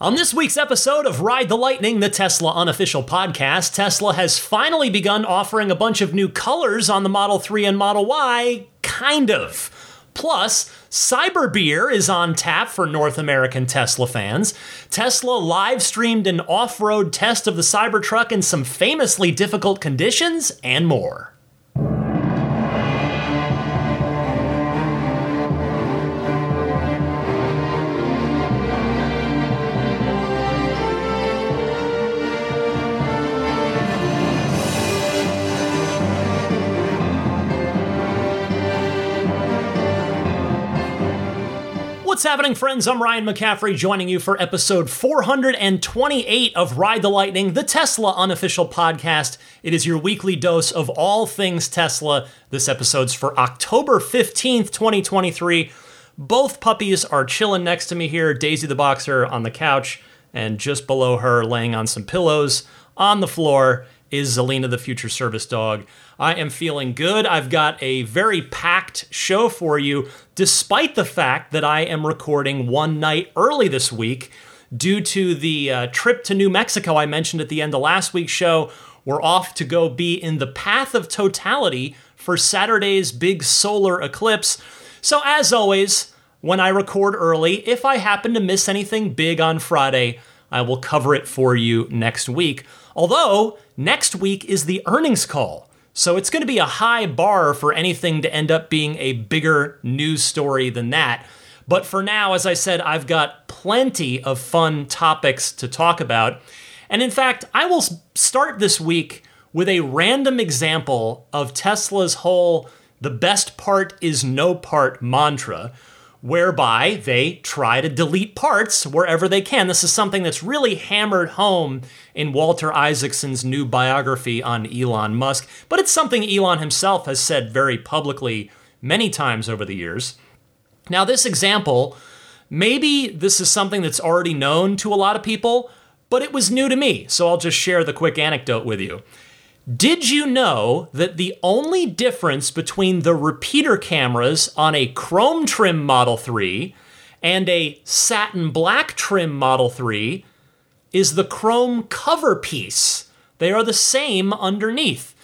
On this week's episode of Ride the Lightning, the Tesla unofficial podcast, Tesla has finally begun offering a bunch of new colors on the Model 3 and Model Y. Kind of. Plus, Cyber Beer is on tap for North American Tesla fans. Tesla live streamed an off road test of the Cybertruck in some famously difficult conditions, and more. What's happening, friends? I'm Ryan McCaffrey joining you for episode 428 of Ride the Lightning, the Tesla unofficial podcast. It is your weekly dose of all things Tesla. This episode's for October 15th, 2023. Both puppies are chilling next to me here Daisy the Boxer on the couch, and just below her, laying on some pillows on the floor, is Zelina the future service dog. I am feeling good. I've got a very packed show for you, despite the fact that I am recording one night early this week due to the uh, trip to New Mexico I mentioned at the end of last week's show. We're off to go be in the path of totality for Saturday's big solar eclipse. So, as always, when I record early, if I happen to miss anything big on Friday, I will cover it for you next week. Although, next week is the earnings call. So it's going to be a high bar for anything to end up being a bigger news story than that. But for now, as I said, I've got plenty of fun topics to talk about. And in fact, I will start this week with a random example of Tesla's whole the best part is no part mantra, whereby they try to delete parts wherever they can. This is something that's really hammered home in Walter Isaacson's new biography on Elon Musk, but it's something Elon himself has said very publicly many times over the years. Now, this example, maybe this is something that's already known to a lot of people, but it was new to me, so I'll just share the quick anecdote with you. Did you know that the only difference between the repeater cameras on a chrome trim Model 3 and a satin black trim Model 3 is the chrome cover piece? They are the same underneath.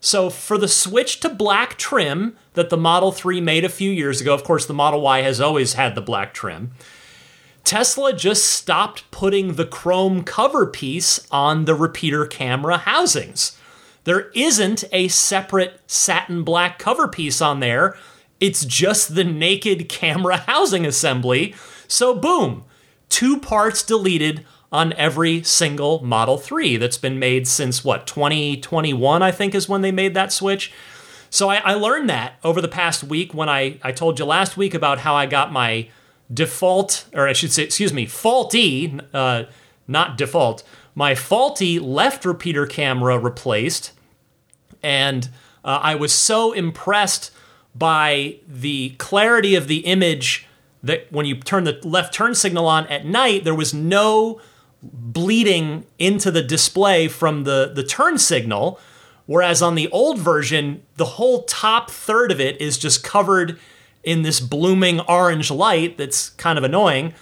So, for the switch to black trim that the Model 3 made a few years ago, of course, the Model Y has always had the black trim. Tesla just stopped putting the chrome cover piece on the repeater camera housings. There isn't a separate satin black cover piece on there. It's just the naked camera housing assembly. So, boom, two parts deleted on every single Model 3 that's been made since what, 2021, I think is when they made that switch. So, I, I learned that over the past week when I, I told you last week about how I got my default, or I should say, excuse me, faulty, uh, not default, my faulty left repeater camera replaced. And uh, I was so impressed by the clarity of the image that when you turn the left turn signal on at night, there was no bleeding into the display from the, the turn signal. Whereas on the old version, the whole top third of it is just covered in this blooming orange light that's kind of annoying.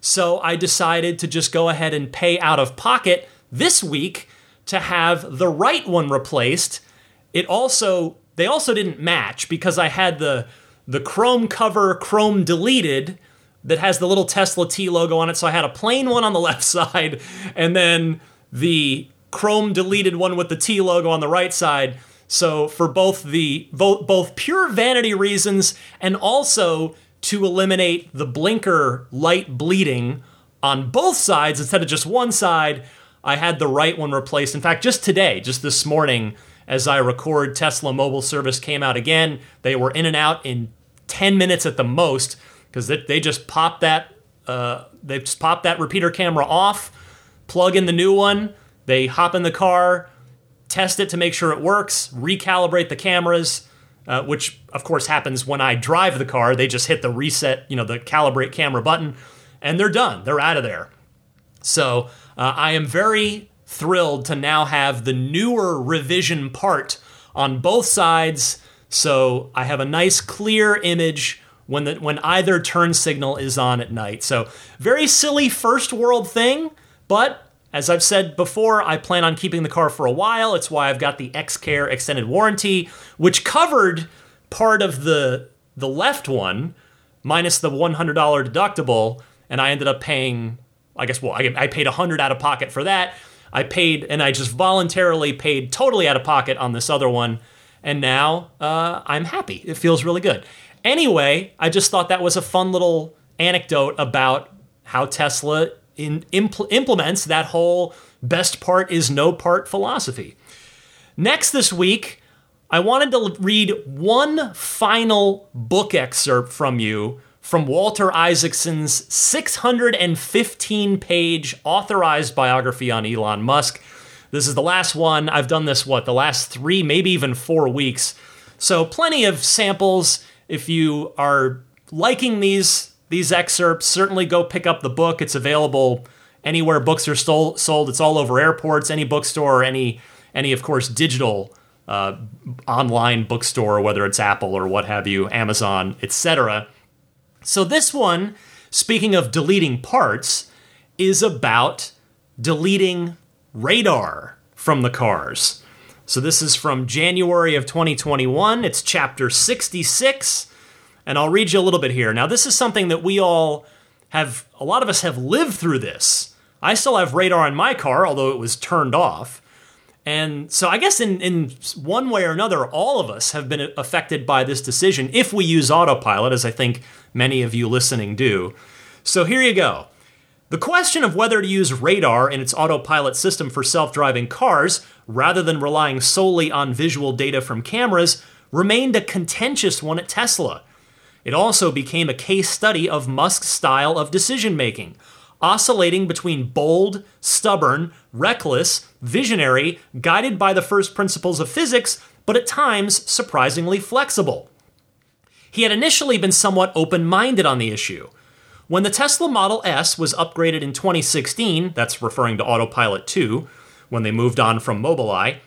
So I decided to just go ahead and pay out of pocket this week to have the right one replaced. It also they also didn't match because I had the the chrome cover chrome deleted that has the little Tesla T logo on it. So I had a plain one on the left side and then the chrome deleted one with the T logo on the right side. So for both the both, both pure vanity reasons and also to eliminate the blinker light bleeding on both sides instead of just one side, I had the right one replaced. In fact, just today, just this morning, as I record, Tesla mobile service came out again. They were in and out in 10 minutes at the most because they, just popped that uh, they just pop that repeater camera off, plug in the new one, they hop in the car, test it to make sure it works, recalibrate the cameras, uh, which of course happens when I drive the car. They just hit the reset, you know, the calibrate camera button, and they're done. They're out of there. So uh, I am very thrilled to now have the newer revision part on both sides. So I have a nice clear image when the when either turn signal is on at night. So very silly first world thing, but as I've said before, I plan on keeping the car for a while. It's why I've got the X-Care extended warranty, which covered part of the the left one minus the $100 deductible, and I ended up paying. I guess well, I, I paid 100 out of pocket for that. I paid, and I just voluntarily paid totally out of pocket on this other one, and now uh, I'm happy. It feels really good. Anyway, I just thought that was a fun little anecdote about how Tesla in, impl- implements that whole best part is no part philosophy. Next this week, I wanted to read one final book excerpt from you from Walter Isaacson's 615 page authorized biography on Elon Musk. This is the last one. I've done this, what, the last three, maybe even four weeks. So, plenty of samples. If you are liking these, these excerpts, certainly go pick up the book. It's available anywhere books are stole, sold. It's all over airports, any bookstore, any, any of course, digital uh, online bookstore, whether it's Apple or what have you, Amazon, etc. So, this one, speaking of deleting parts, is about deleting radar from the cars. So, this is from January of 2021. It's chapter 66. And I'll read you a little bit here. Now, this is something that we all have, a lot of us have lived through this. I still have radar in my car, although it was turned off. And so I guess in, in one way or another, all of us have been affected by this decision if we use autopilot, as I think many of you listening do. So here you go. The question of whether to use radar in its autopilot system for self driving cars, rather than relying solely on visual data from cameras, remained a contentious one at Tesla. It also became a case study of Musk's style of decision making, oscillating between bold, stubborn, reckless, visionary, guided by the first principles of physics, but at times surprisingly flexible. He had initially been somewhat open minded on the issue. When the Tesla Model S was upgraded in 2016, that's referring to Autopilot 2, when they moved on from Mobileye,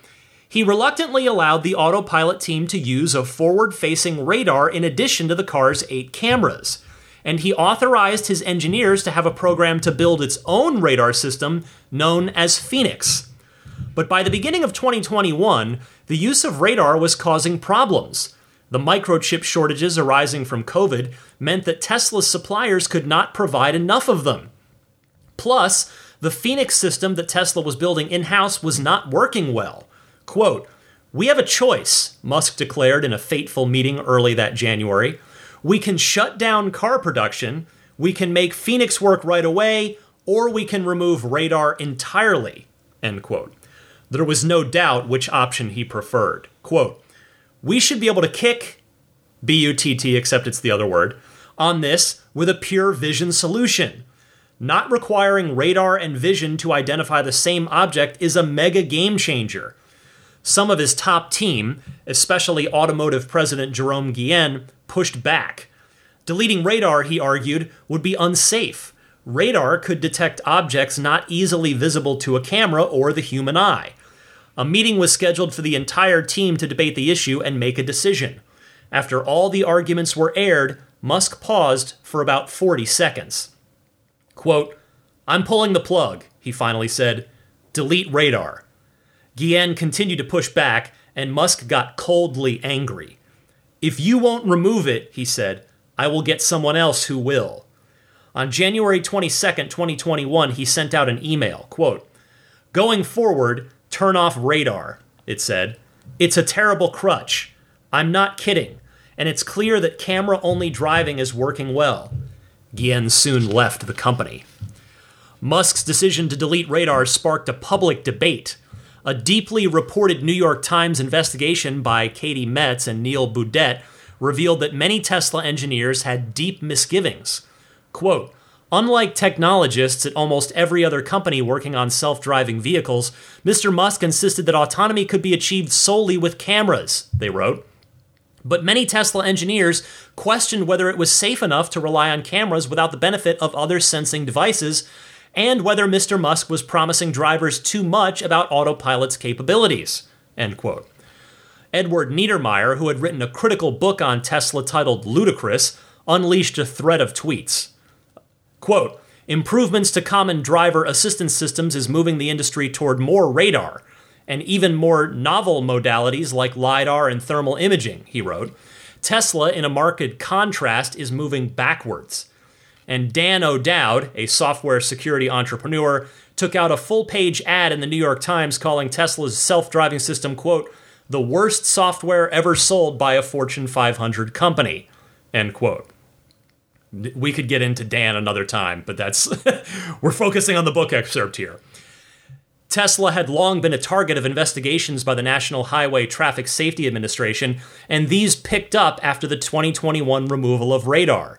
he reluctantly allowed the Autopilot team to use a forward facing radar in addition to the car's eight cameras and he authorized his engineers to have a program to build its own radar system known as Phoenix. But by the beginning of 2021, the use of radar was causing problems. The microchip shortages arising from COVID meant that Tesla's suppliers could not provide enough of them. Plus, the Phoenix system that Tesla was building in house was not working well. Quote, We have a choice, Musk declared in a fateful meeting early that January we can shut down car production, we can make Phoenix work right away, or we can remove radar entirely. End quote. There was no doubt which option he preferred. Quote, we should be able to kick BUTT, except it's the other word, on this with a pure vision solution. Not requiring radar and vision to identify the same object is a mega game changer. Some of his top team, especially automotive president Jerome Guillen, pushed back. Deleting radar, he argued, would be unsafe. Radar could detect objects not easily visible to a camera or the human eye. A meeting was scheduled for the entire team to debate the issue and make a decision. After all the arguments were aired, Musk paused for about 40 seconds. Quote, I'm pulling the plug, he finally said. Delete radar. Guillen continued to push back, and Musk got coldly angry. If you won't remove it, he said, I will get someone else who will. On January 22, 2021, he sent out an email, quote, Going forward, turn off radar, it said. It's a terrible crutch. I'm not kidding. And it's clear that camera only driving is working well. Guillen soon left the company. Musk's decision to delete radar sparked a public debate a deeply reported New York Times investigation by Cade Metz and Neal Boudette revealed that many Tesla engineers had deep misgivings. Quote, Unlike technologists at almost every other company working on self driving vehicles, Mr. Musk insisted that autonomy could be achieved solely with cameras, they wrote. But many Tesla engineers questioned whether it was safe enough to rely on cameras without the benefit of other sensing devices, and whether Mr. Musk was promising drivers too much about autopilot's capabilities. End quote. Edward Niedermeyer, who had written a critical book on Tesla titled Ludicrous, unleashed a thread of tweets. Quote, improvements to common driver assistance systems is moving the industry toward more radar and even more novel modalities like LiDAR and thermal imaging, he wrote. Tesla, in a marked contrast, is moving backwards. And Dan O'Dowd, a software security entrepreneur, took out a full page ad in the New York Times calling Tesla's self driving system, quote, the worst software ever sold by a Fortune 500 company, end quote. We could get into Dan another time, but that's, we're focusing on the book excerpt here. Tesla had long been a target of investigations by the National Highway Traffic Safety Administration, and these picked up after the 2021 removal of radar.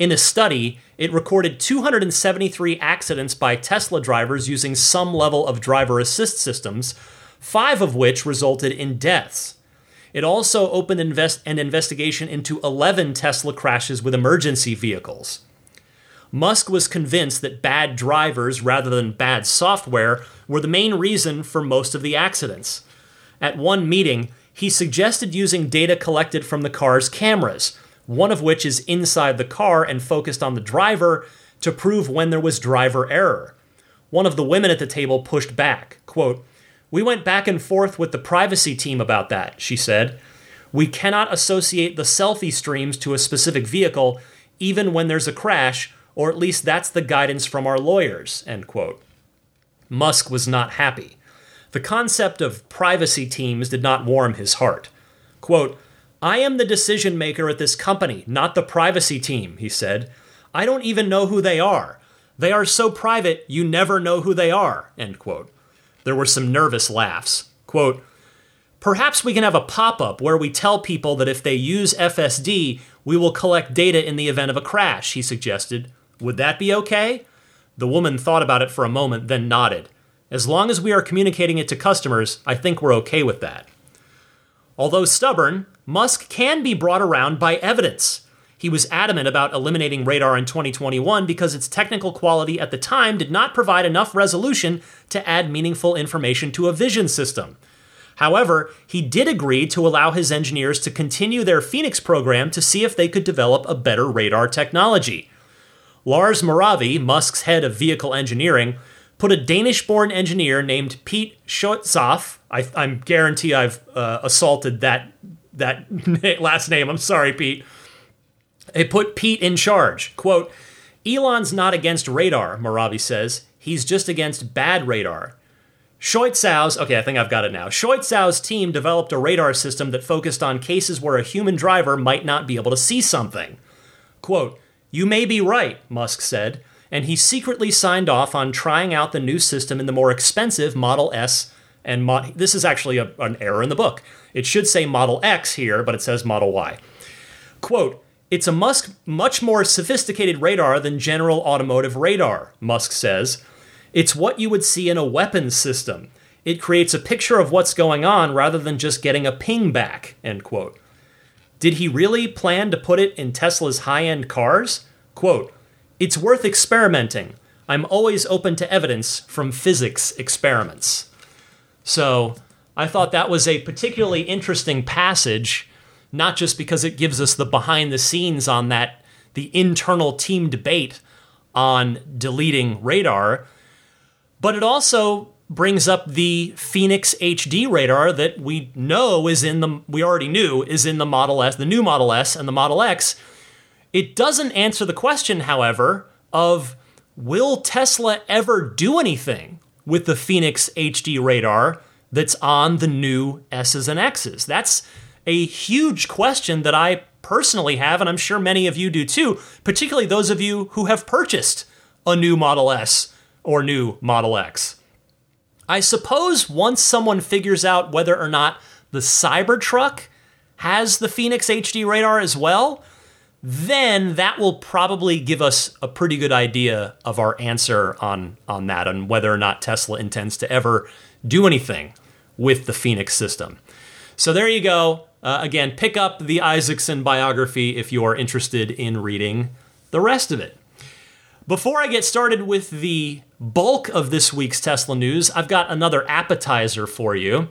In a study, it recorded 273 accidents by Tesla drivers using some level of driver assist systems, five of which resulted in deaths. It also opened invest- an investigation into 11 Tesla crashes with emergency vehicles. Musk was convinced that bad drivers rather than bad software were the main reason for most of the accidents. At one meeting, he suggested using data collected from the car's cameras, one of which is inside the car and focused on the driver, to prove when there was driver error. One of the women at the table pushed back. Quote, We went back and forth with the privacy team about that, she said. We cannot associate the selfie streams to a specific vehicle, even when there's a crash, or at least that's the guidance from our lawyers, end quote. Musk was not happy. The concept of privacy teams did not warm his heart. Quote, I am the decision maker at this company, not the privacy team, he said. I don't even know who they are. They are so private, you never know who they are, end quote. There were some nervous laughs. Quote, Perhaps we can have a pop up where we tell people that if they use FSD, we will collect data in the event of a crash, he suggested. Would that be okay? The woman thought about it for a moment, then nodded. As long as we are communicating it to customers, I think we're okay with that. Although stubborn, Musk can be brought around by evidence. He was adamant about eliminating radar in 2021 because its technical quality at the time did not provide enough resolution to add meaningful information to a vision system. However, he did agree to allow his engineers to continue their Phoenix program to see if they could develop a better radar technology. Lars Moravy, Musk's head of vehicle engineering, put a Danish born engineer named Pete Schoetzoff, I, I guarantee I've uh, assaulted that, that last name, I'm sorry, Pete. They put Pete in charge. Quote, Elon's not against radar, Moravy says. He's just against bad radar. Scheutzow's, okay, I think I've got it now. Scheutzow's team developed a radar system that focused on cases where a human driver might not be able to see something. Quote, you may be right, Musk said, and he secretly signed off on trying out the new system in the more expensive Model S and this is actually a, an error in the book. It should say Model X here, but it says Model Y. Quote, it's a Musk much more sophisticated radar than general automotive radar, Musk says. It's what you would see in a weapons system. It creates a picture of what's going on rather than just getting a ping back, end quote. Did he really plan to put it in Tesla's high end cars? Quote, It's worth experimenting. I'm always open to evidence from physics experiments. So I thought that was a particularly interesting passage, not just because it gives us the behind the scenes on that, the internal team debate on deleting radar, but it also brings up the Phoenix HD radar that we know is in the we already knew is in the Model S, the new Model S and the Model X. It doesn't answer the question, however, of will Tesla ever do anything with the Phoenix HD radar that's on the new S's and X's? That's a huge question that I personally have, and I'm sure many of you do too, particularly those of you who have purchased a new Model S or new Model X. I suppose once someone figures out whether or not the Cybertruck has the Phoenix HD radar as well, then that will probably give us a pretty good idea of our answer on, on that, and whether or not Tesla intends to ever do anything with the Phoenix system. So there you go. Uh, again, pick up the Isaacson biography if you are interested in reading the rest of it. Before I get started with the bulk of this week's Tesla news, I've got another appetizer for you.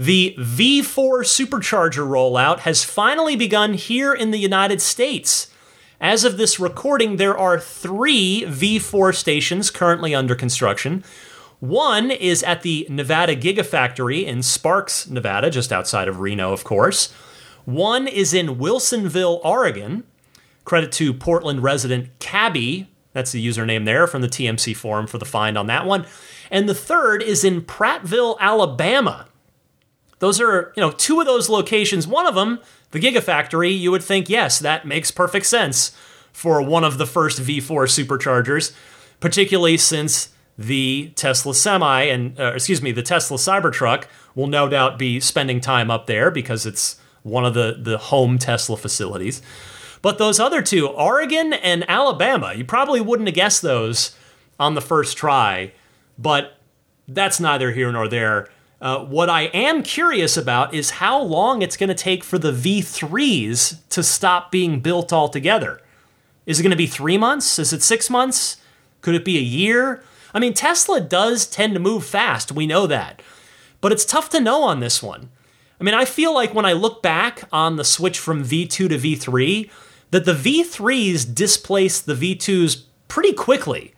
The V4 supercharger rollout has finally begun here in the United States. As of this recording, there are three V4 stations currently under construction. One is at the Nevada Gigafactory in Sparks, Nevada, just outside of Reno, of course. One is in Wilsonville, Oregon. Credit to Portland resident Cabby, that's the username there from the TMC forum for the find on that one. And the third is in Prattville, Alabama. Those are, you know, two of those locations. One of them, the Gigafactory, you would think, yes, that makes perfect sense for one of the first V4 superchargers, particularly since the Tesla Semi and, uh, excuse me, the Tesla Cybertruck will no doubt be spending time up there because it's one of the, the home Tesla facilities. But those other two, Oregon and Alabama, you probably wouldn't have guessed those on the first try, but that's neither here nor there. Uh, what I am curious about is how long it's going to take for the V3s to stop being built altogether. Is it going to be three months? Is it six months? Could it be a year? I mean, Tesla does tend to move fast, we know that. But it's tough to know on this one. I mean, I feel like when I look back on the switch from V2 to V3, that the V3s displace the V2s pretty quickly.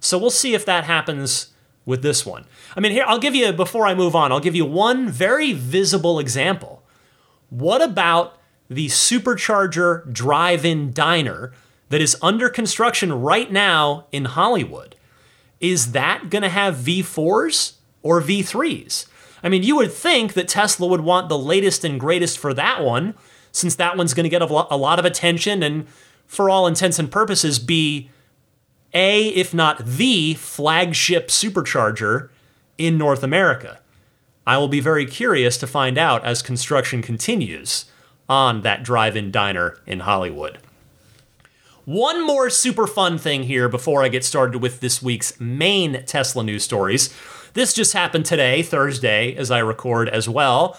So we'll see if that happens with this one. I mean, here, I'll give you, before I move on, I'll give you one very visible example. What about the supercharger drive in diner that is under construction right now in Hollywood? Is that going to have V4s or V3s? I mean, you would think that Tesla would want the latest and greatest for that one since that one's going to get a lot of attention and, for all intents and purposes, be a, if not the flagship supercharger in North America. I will be very curious to find out as construction continues on that drive in diner in Hollywood. One more super fun thing here before I get started with this week's main Tesla news stories. This just happened today, Thursday, as I record as well.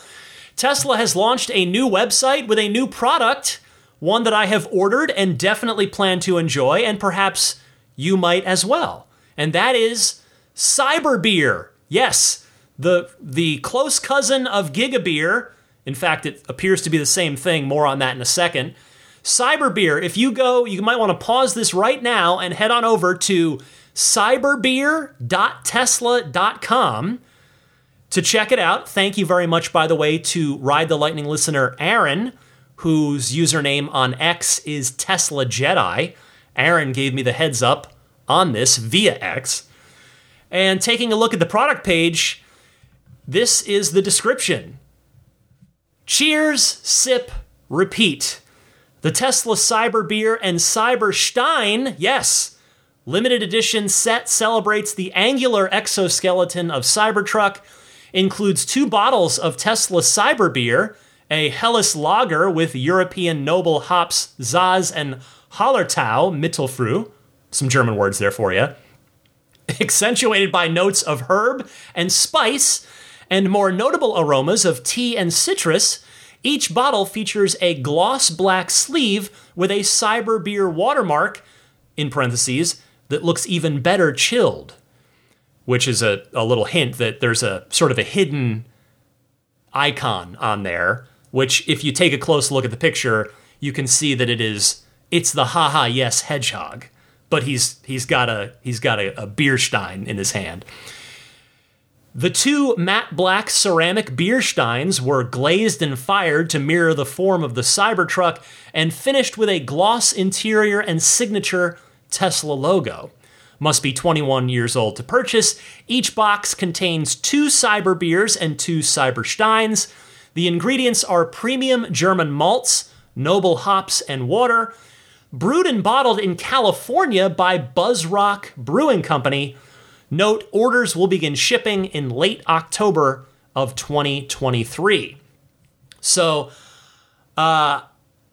Tesla has launched a new website with a new product, one that I have ordered and definitely plan to enjoy, and perhaps you might as well. And that is Cyberbeer. Yes, the the close cousin of Gigabeer. In fact, it appears to be the same thing. More on that in a second. Cyberbeer. If you go, you might want to pause this right now and head on over to cyberbeer.tesla.com to check it out, thank you very much, by the way, to Ride the Lightning listener Aaron, whose username on X is Tesla Jedi. Aaron gave me the heads up on this via X. And taking a look at the product page, this is the description Cheers, sip, repeat. The Tesla Cyber Beer and Cyber Stein, yes, limited edition set celebrates the angular exoskeleton of Cybertruck includes two bottles of Tesla Cyber Beer, a Helles Lager with European noble hops Saaz and Hallertau Mittelfrüh, some German words there for you, accentuated by notes of herb and spice, and more notable aromas of tea and citrus. Each bottle features a gloss black sleeve with a Cyber Beer watermark, in parentheses, that looks even better chilled which is a, a little hint that there's a sort of a hidden icon on there, which if you take a close look at the picture, you can see that it is it's the haha yes hedgehog, but he's he's got a he's got a, a beer stein in his hand. The two matte black ceramic beer steins were glazed and fired to mirror the form of the Cybertruck and finished with a gloss interior and signature Tesla logo must be 21 years old to purchase. Each box contains two Cyber beers and two Cyber Steins. The ingredients are premium German malts, noble hops, and water. Brewed and bottled in California by Buzzrock Brewing Company. Note orders will begin shipping in late October of 2023. So, uh,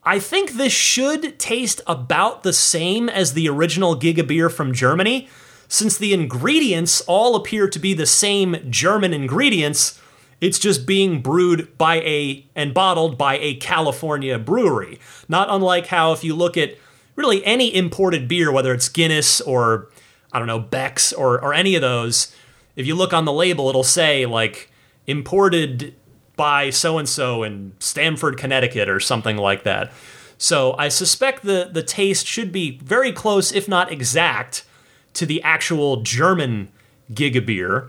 I think this should taste about the same as the original Giga beer from Germany, since the ingredients all appear to be the same German ingredients. It's just being brewed by a and bottled by a California brewery. Not unlike how if you look at really any imported beer, whether it's Guinness or I don't know, Beck's or or any of those, if you look on the label, it'll say like imported by so and so in Stamford, Connecticut, or something like that. So I suspect the, the taste should be very close, if not exact, to the actual German Giga beer,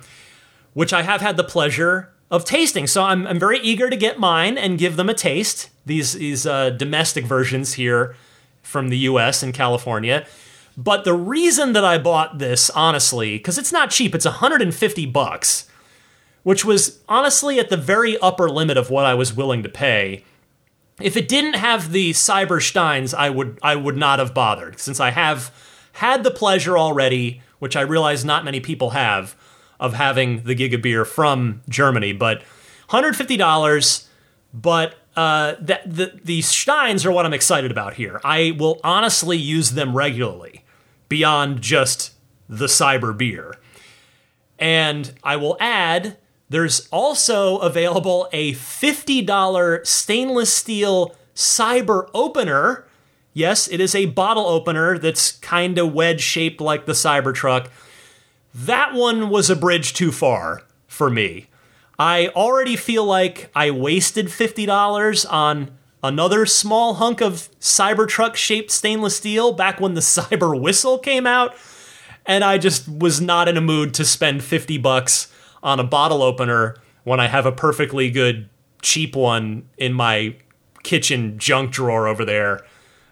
which I have had the pleasure of tasting. So I'm, I'm very eager to get mine and give them a taste. These, these uh, domestic versions here from the US and California. But the reason that I bought this, honestly, because it's not cheap, it's 150 bucks, which was honestly at the very upper limit of what I was willing to pay. If it didn't have the Cybersteins, I would I would not have bothered, since I have had the pleasure already, which I realize not many people have, of having the Giga beer from Germany. But $150, but uh, the, the, the Steins are what I'm excited about here. I will honestly use them regularly beyond just the cyber beer. And I will add there's also available a $50 stainless steel cyber opener. Yes, it is a bottle opener that's kind of wedge shaped like the Cybertruck. That one was a bridge too far for me. I already feel like I wasted $50 on another small hunk of Cybertruck shaped stainless steel back when the Cyber Whistle came out. And I just was not in a mood to spend 50 bucks on a bottle opener when I have a perfectly good cheap one in my kitchen junk drawer over there.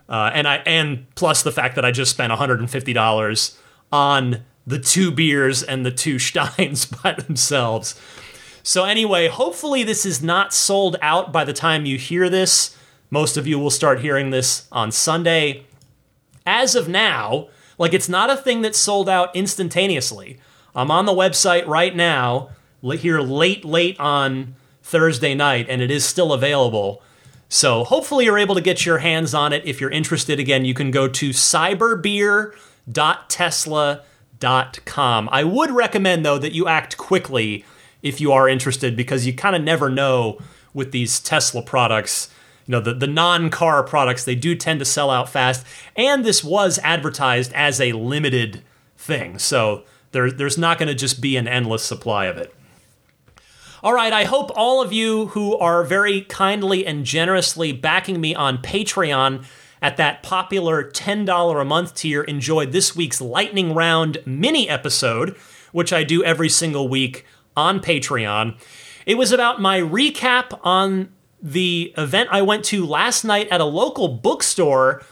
Uh, and I and plus the fact that I just spent $150 on the two beers and the two steins by themselves. So anyway, hopefully this is not sold out by the time you hear this. Most of you will start hearing this on Sunday. As of now, like it's not a thing that's sold out instantaneously. I'm on the website right now, here late, late on Thursday night, and it is still available. So hopefully you're able to get your hands on it. If you're interested, again, you can go to cyberbeer.tesla.com. I would recommend, though, that you act quickly if you are interested because you kind of never know with these Tesla products you know the, the non-car products they do tend to sell out fast. And this was advertised as a limited thing so there, there's not going to just be an endless supply of it. All right i hope all of you who are very kindly and generously backing me on patreon at that popular $10 a month tier enjoyed this week's lightning round mini episode which i do every single week on patreon it was about my recap on the event I went to last night at a local bookstore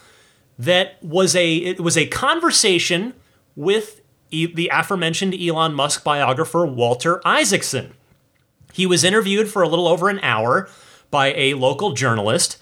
that was a it was a conversation with e- the aforementioned Elon Musk biographer Walter Isaacson. He was interviewed for a little over an hour by a local journalist,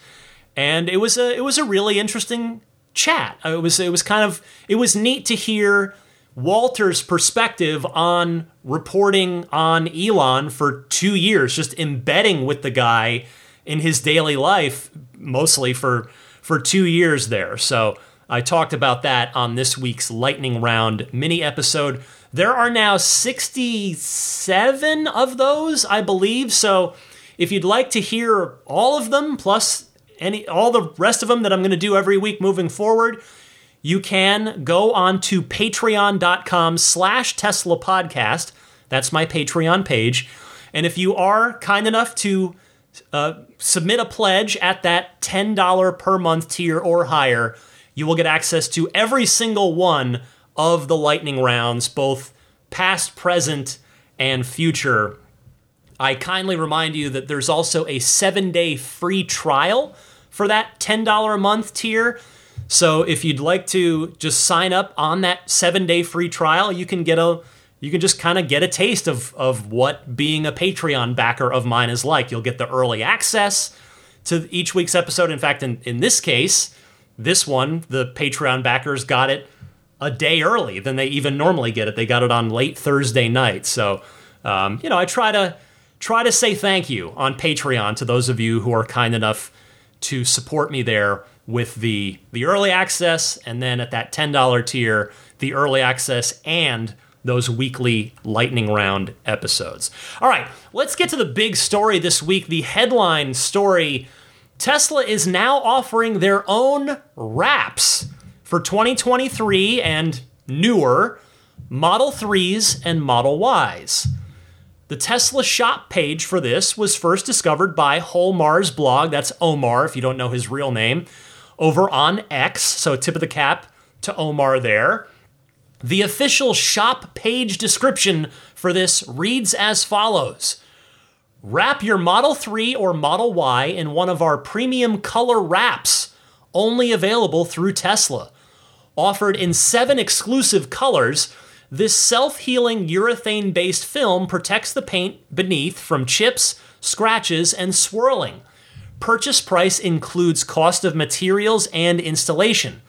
and it was a it was a really interesting chat. It was it was kind of it was neat to hear Walter's perspective on reporting on Elon for two years, just embedding with the guy in his daily life, mostly for for two years there. So I talked about that on this week's lightning round mini episode. There are now 67 of those, I believe. So if you'd like to hear all of them, plus any all the rest of them that I'm going to do every week moving forward, you can go on to patreon.com slash Tesla podcast. That's my Patreon page. And if you are kind enough to uh, submit a pledge at that $10 per month tier or higher. You will get access to every single one of the lightning rounds, both past, present, and future. I kindly remind you that there's also a seven day free trial for that $10 a month tier. So if you'd like to just sign up on that seven day free trial, you can get a you can just kind of get a taste of, of what being a Patreon backer of mine is like. You'll get the early access to each week's episode. In fact, in, in this case, this one, the Patreon backers got it a day early than they even normally get it. They got it on late Thursday night. So, um, you know, I try to try to say thank you on Patreon to those of you who are kind enough to support me there with the the early access, and then at that ten dollar tier, the early access and those weekly lightning round episodes. All right, let's get to the big story this week. The headline story Tesla is now offering their own wraps for 2023 and newer Model 3s and Model Ys. The Tesla shop page for this was first discovered by Whole Mars blog. That's Omar, if you don't know his real name. over on X. So tip of the cap to Omar there. The official shop page description for this reads as follows Wrap your Model 3 or Model Y in one of our premium color wraps, only available through Tesla. Offered in seven exclusive colors, this self healing urethane based film protects the paint beneath from chips, scratches, and swirling. Purchase price includes cost of materials and installation.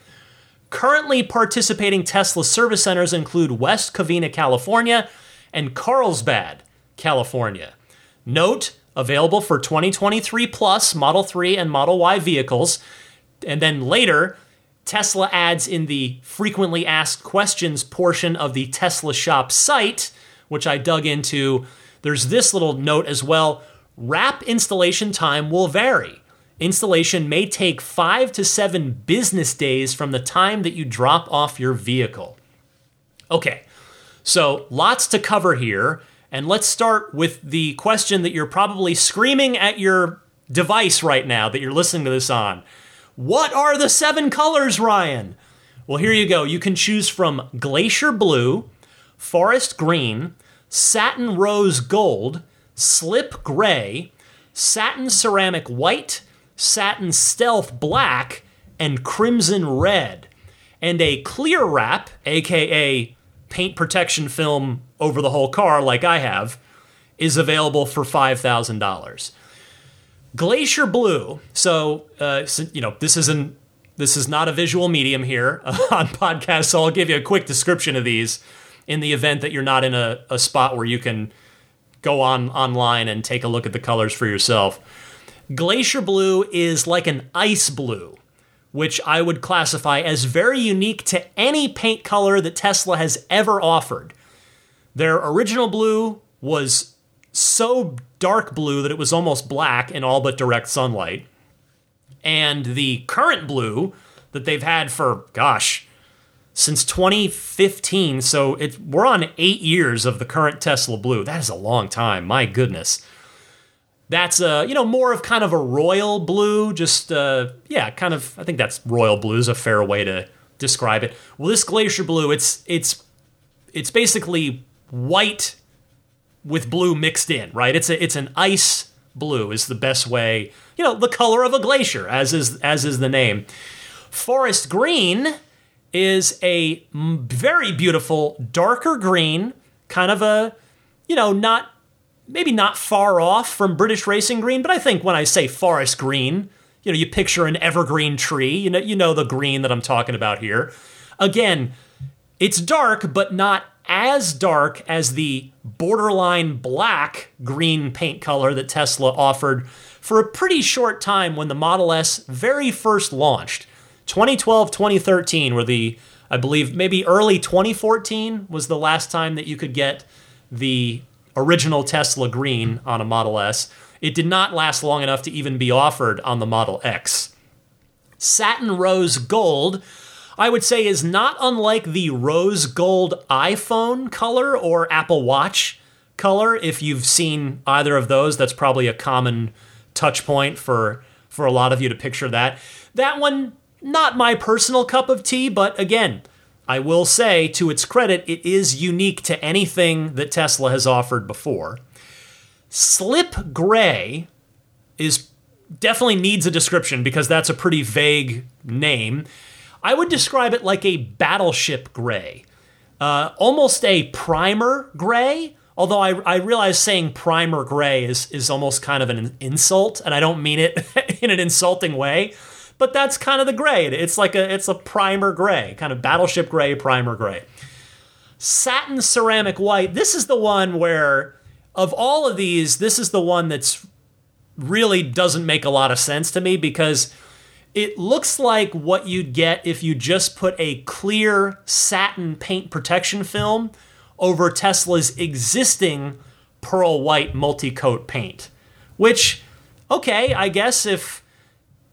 Currently participating Tesla service centers include West Covina, California, and Carlsbad, California. Note available for 2023 plus Model 3 and Model Y vehicles. And then later, Tesla adds in the frequently asked questions portion of the Tesla Shop site, which I dug into. There's this little note as well wrap installation time will vary. Installation may take five to seven business days from the time that you drop off your vehicle. Okay, so lots to cover here. And let's start with the question that you're probably screaming at your device right now that you're listening to this on. What are the seven colors, Ryan? Well, here you go. You can choose from Glacier Blue, Forest Green, Satin Rose Gold, Slip Gray, Satin Ceramic White, Satin Stealth Black, and Crimson Red. And a clear wrap, aka paint protection film over the whole car, like I have, is available for $5,000. Glacier Blue. So, uh, you know, this isn't this is not a visual medium here on podcast, so I'll give you a quick description of these in the event that you're not in a, a spot where you can go on online and take a look at the colors for yourself. Glacier Blue is like an ice blue, which I would classify as very unique to any paint color that Tesla has ever offered. Their original blue was so dark blue that it was almost black in all but direct sunlight. And the current blue that they've had for, gosh, since 2015. So it, we're on eight years of the current Tesla blue. That is a long time. My goodness. That's uh, you know more of kind of a royal blue. Just uh, yeah, kind of. I think that's royal blue is a fair way to describe it. Well, this glacier blue, it's it's it's basically white with blue mixed in, right? It's a it's an ice blue is the best way. You know, the color of a glacier, as is as is the name. Forest green is a very beautiful darker green, kind of a you know not maybe not far off from British racing green, but I think when I say forest green, you know, you picture an evergreen tree. You know, you know the green that I'm talking about here. Again, it's dark, but not as dark as the borderline black green paint color that Tesla offered for a pretty short time when the Model S very first launched. 2012, 2013 were the, I believe, maybe early 2014 was the last time that you could get the original Tesla green on a Model S. It did not last long enough to even be offered on the Model X. Satin Rose Gold I would say is not unlike the rose gold iPhone color or Apple Watch color. If you've seen either of those, that's probably a common touch point for for a lot of you to picture that. That one, not my personal cup of tea, but again, I will say to its credit, it is unique to anything that Tesla has offered before. Slip gray is definitely needs a description because that's a pretty vague name. I would describe it like a battleship gray, uh, almost a primer gray. Although I, I realize saying primer gray is, is almost kind of an insult, and I don't mean it in an insulting way, but that's kind of the gray. It's like a it's a primer gray, kind of battleship gray, primer gray. Satin ceramic white. This is the one where of all of these, this is the one that's really doesn't make a lot of sense to me because it looks like what you'd get if you just put a clear satin paint protection film over Tesla's existing pearl white multi-coat paint. Which, okay, I guess if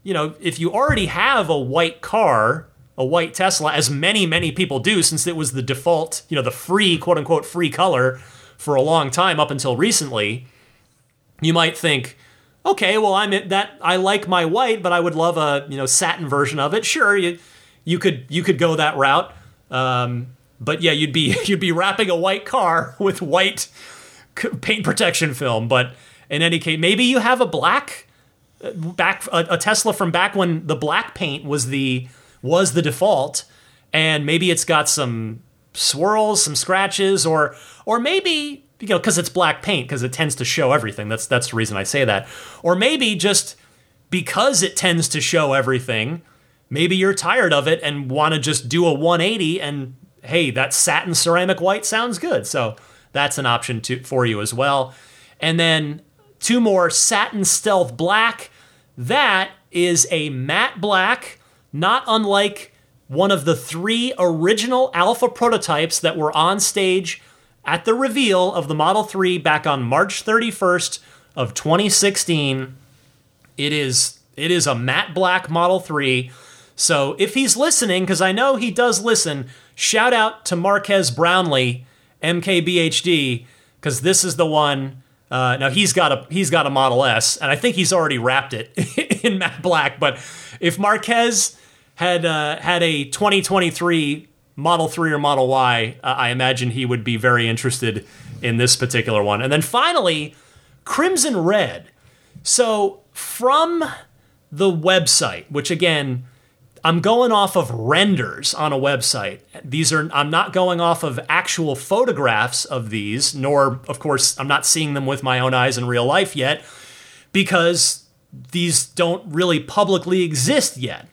you know, if you already have a white car, a white Tesla, as many, many people do, since it was the default, you know, the free, quote unquote, free color for a long time up until recently, you might think, okay, well, I'm that I like my white, but I would love a you know satin version of it. Sure, you you could you could go that route. Um, but yeah, you'd be you'd be wrapping a white car with white paint protection film. But in any case, maybe you have a black uh, back a, a Tesla from back when the black paint was the was the default, and maybe it's got some swirls, some scratches, or or maybe you know because it's black paint because it tends to show everything. That's that's the reason I say that. Or maybe just because it tends to show everything, maybe you're tired of it and want to just do a 180 and hey, that satin ceramic white sounds good. So that's an option to, for you as well. And then two more satin stealth black. That is a matte black, not unlike one of the three original alpha prototypes that were on stage at the reveal of the Model 3 back on March 31st of 2016. It is it is a matte black Model 3. So if he's listening, because I know he does listen, shout out to Marques Brownlee, MKBHD, because this is the one. Uh, now he's got a he's got a Model S, and I think he's already wrapped it in matte black. But if Marquez had uh, had a 2023 Model 3 or Model Y, uh, I imagine he would be very interested in this particular one. And then finally, Crimson Red. So from the website, which again, I'm going off of renders on a website. These are I'm not going off of actual photographs of these, nor of course I'm not seeing them with my own eyes in real life yet because these don't really publicly exist yet.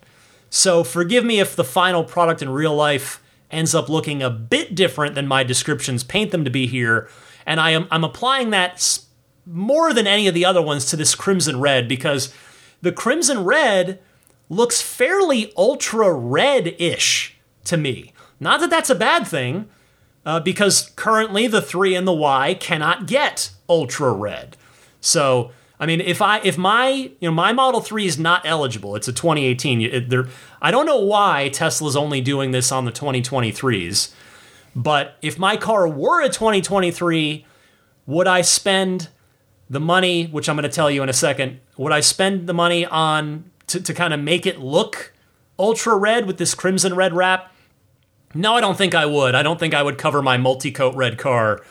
So forgive me if the final product in real life ends up looking a bit different than my descriptions paint them to be here, and I am I'm applying that more than any of the other ones to this crimson red because the crimson red looks fairly ultra red ish to me. Not that that's a bad thing, uh, because currently the 3 and the Y cannot get ultra red. So, I mean, if I if my you know my Model 3 is not eligible, it's a 2018. It, there, I don't know why Tesla's only doing this on the 2023s, but if my car were a 2023, would I spend the money, which I'm going to tell you in a second, would I spend the money on to, to kind of make it look ultra red with this crimson red wrap? No, I don't think I would. I don't think I would cover my multi coat red car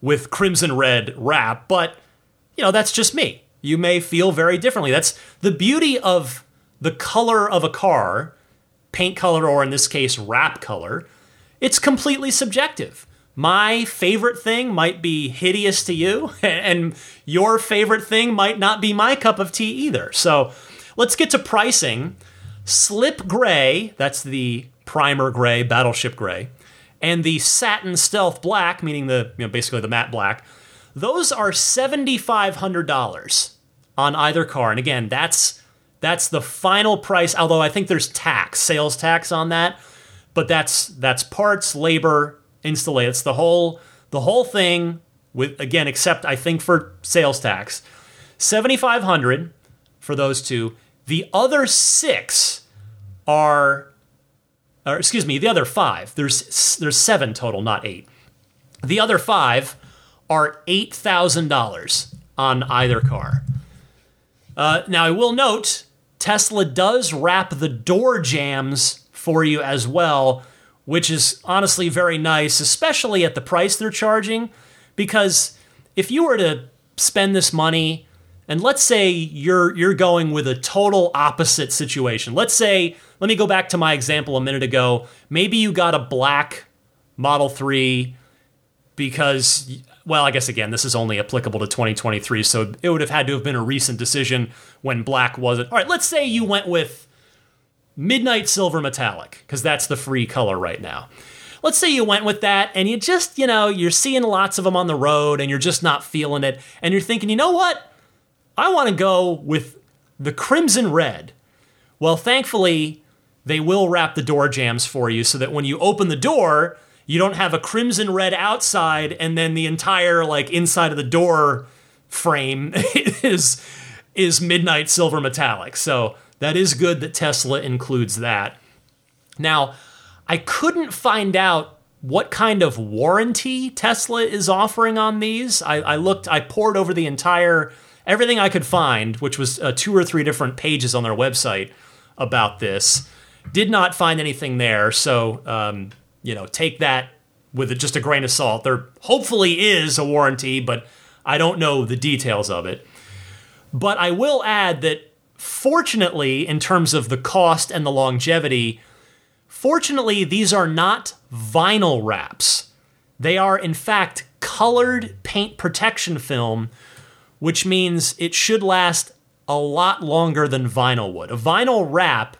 with crimson red wrap, but you know, that's just me. You may feel very differently. That's the beauty of the color of a car, paint color, or in this case, wrap color. It's completely subjective. My favorite thing might be hideous to you, and your favorite thing might not be my cup of tea either. So, Let's get to pricing. Slip Gray, that's the primer gray, battleship gray, and the satin stealth black, meaning the you know basically the matte black, those are $7500 on either car. And again, that's that's the final price, although I think there's tax, sales tax on that, but that's that's parts, labor, installation. It's the whole the whole thing with again except I think for sales tax. 7500 for those two. The other six are, or excuse me, the other five. There's there's seven total, not eight. The other five are eight thousand dollars on either car. Uh, now I will note Tesla does wrap the door jambs for you as well, which is honestly very nice, especially at the price they're charging. Because if you were to spend this money and let's say you're you're going with a total opposite situation. Let's say, let me go back to my example a minute ago. Maybe you got a black Model 3 because well, I guess again, this is only applicable to 2023, so it would have had to have been a recent decision when black wasn't. All right, let's say you went with midnight silver metallic because that's the free color right now. Let's say you went with that and you just, you know, you're seeing lots of them on the road and you're just not feeling it and you're thinking, "You know what? I want to go with the crimson red. Well, thankfully, they will wrap the door jambs for you so that when you open the door, you don't have a crimson red outside and then the entire like inside of the door frame is is midnight silver metallic. So that is good that Tesla includes that. Now, I couldn't find out what kind of warranty Tesla is offering on these. I, I looked, I pored over the entire everything I could find, which was uh, two or three different pages on their website about this, did not find anything there. So, um, you know, take that with just a grain of salt. There hopefully is a warranty, but I don't know the details of it. But I will add that fortunately, in terms of the cost and the longevity, fortunately, these are not vinyl wraps. They are, in fact, colored paint protection film, which means it should last a lot longer than vinyl would. A vinyl wrap,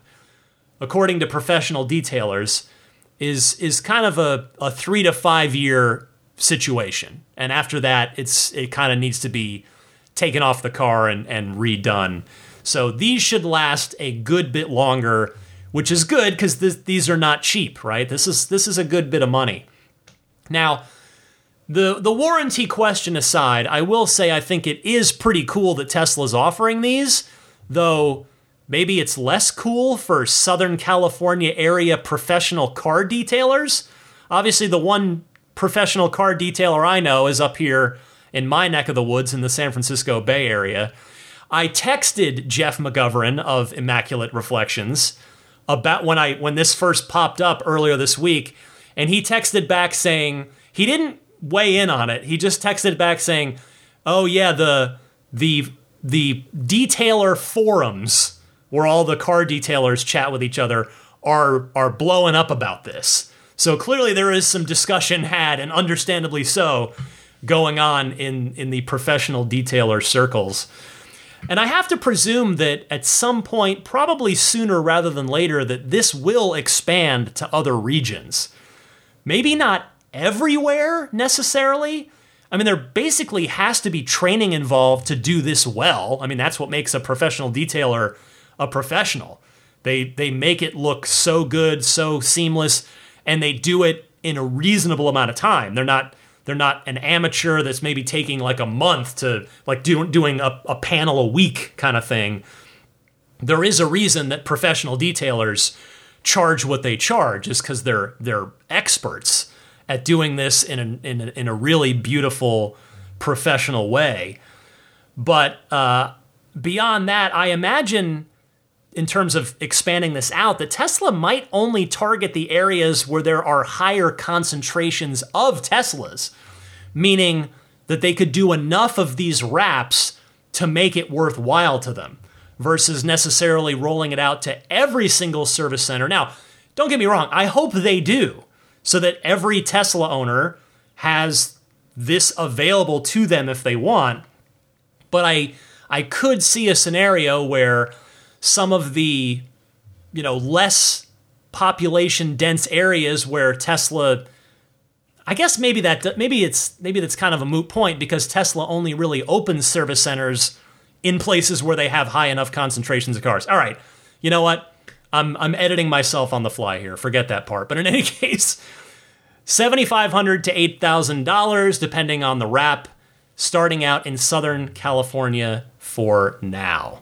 according to professional detailers, is is kind of a, a three to five year situation. And after that, it's it kind of needs to be taken off the car and, and redone. So these should last a good bit longer, which is good because these are not cheap, right? This is this is a good bit of money. Now, the the warranty question aside, I will say I think it is pretty cool that Tesla's offering these, though maybe it's less cool for Southern California area professional car detailers. Obviously, the one professional car detailer I know is up here in my neck of the woods in the San Francisco Bay Area. I texted Jeff McGovern of Immaculate Reflections about when I when this first popped up earlier this week, and he texted back saying he didn't weigh in on it. He just texted back saying, "Oh yeah, the the the detailer forums where all the car detailers chat with each other are are blowing up about this." So clearly there is some discussion had and understandably so going on in in the professional detailer circles. And I have to presume that at some point, probably sooner rather than later, that this will expand to other regions. Maybe not everywhere necessarily. I mean, there basically has to be training involved to do this well. I mean, that's what makes a professional detailer a professional. They they make it look so good, so seamless, and they do it in a reasonable amount of time. They're not they're not an amateur that's maybe taking like a month to like do, doing a, a panel a week kind of thing. There is a reason that professional detailers charge what they charge is because they're they're experts at doing this in a, in a, in a really beautiful professional way. But uh, beyond that, I imagine in terms of expanding this out that Tesla might only target the areas where there are higher concentrations of Teslas, meaning that they could do enough of these wraps to make it worthwhile to them versus necessarily rolling it out to every single service center. Now, don't get me wrong, I hope they do so that every Tesla owner has this available to them if they want. But I I could see a scenario where some of the you know less population dense areas where Tesla I guess maybe that maybe it's maybe that's kind of a moot point because Tesla only really opens service centers in places where they have high enough concentrations of cars. All right. You know what? I'm I'm editing myself on the fly here. Forget that part. But in any case, 7,500 to $8,000, depending on the wrap, starting out in Southern California for now.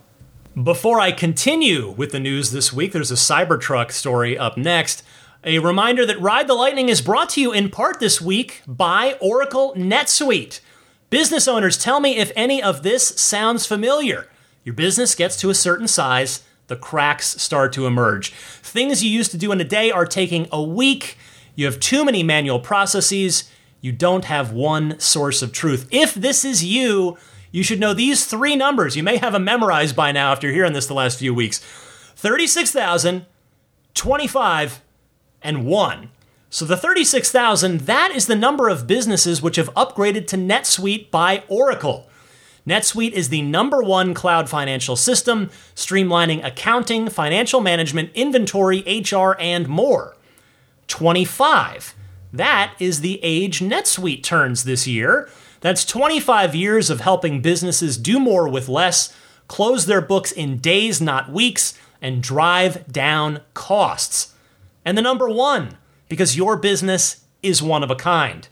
Before I continue with the news this week, there's a Cybertruck story up next. A reminder that Ride the Lightning is brought to you in part this week by Oracle NetSuite. Business owners, tell me if any of this sounds familiar. Your business gets to a certain size, the cracks start to emerge. Things you used to do in a day are taking a week you have too many manual processes. You don't have one source of truth. If this is you, you should know these three numbers. You may have them memorized by now after hearing this the last few weeks 36,000, 25, and 1. So the 36,000, that is the number of businesses which have upgraded to NetSuite by Oracle. NetSuite is the number one cloud financial system, streamlining accounting, financial management, inventory, HR, and more. 25. That is the age NetSuite turns this year. That's 25 years of helping businesses do more with less, close their books in days, not weeks, and drive down costs. And the number one, because your business is one of a kind.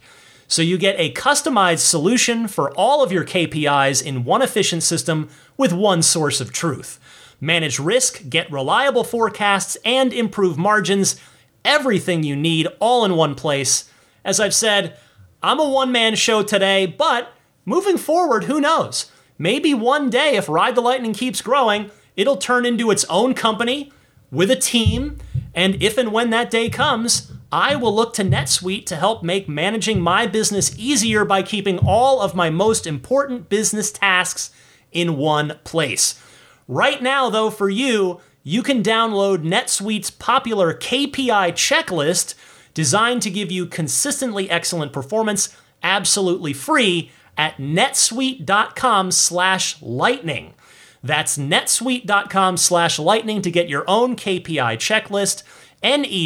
So you get a customized solution for all of your KPIs in one efficient system with one source of truth. Manage risk, get reliable forecasts, and improve margins everything you need all in one place. As I've said, I'm a one man show today, but moving forward, who knows? maybe one day, if Ride the Lightning keeps growing, it'll turn into its own company with a team. And if and when that day comes, I will look to NetSuite to help make managing my business easier by keeping all of my most important business tasks in one place. Right now, though, for you, you can download NetSuite's popular KPI checklist designed to give you consistently excellent performance absolutely free at netsuite.com slash lightning. That's netsuite.com slash lightning to get your own KPI checklist, N-E-T-S-U-I-T-E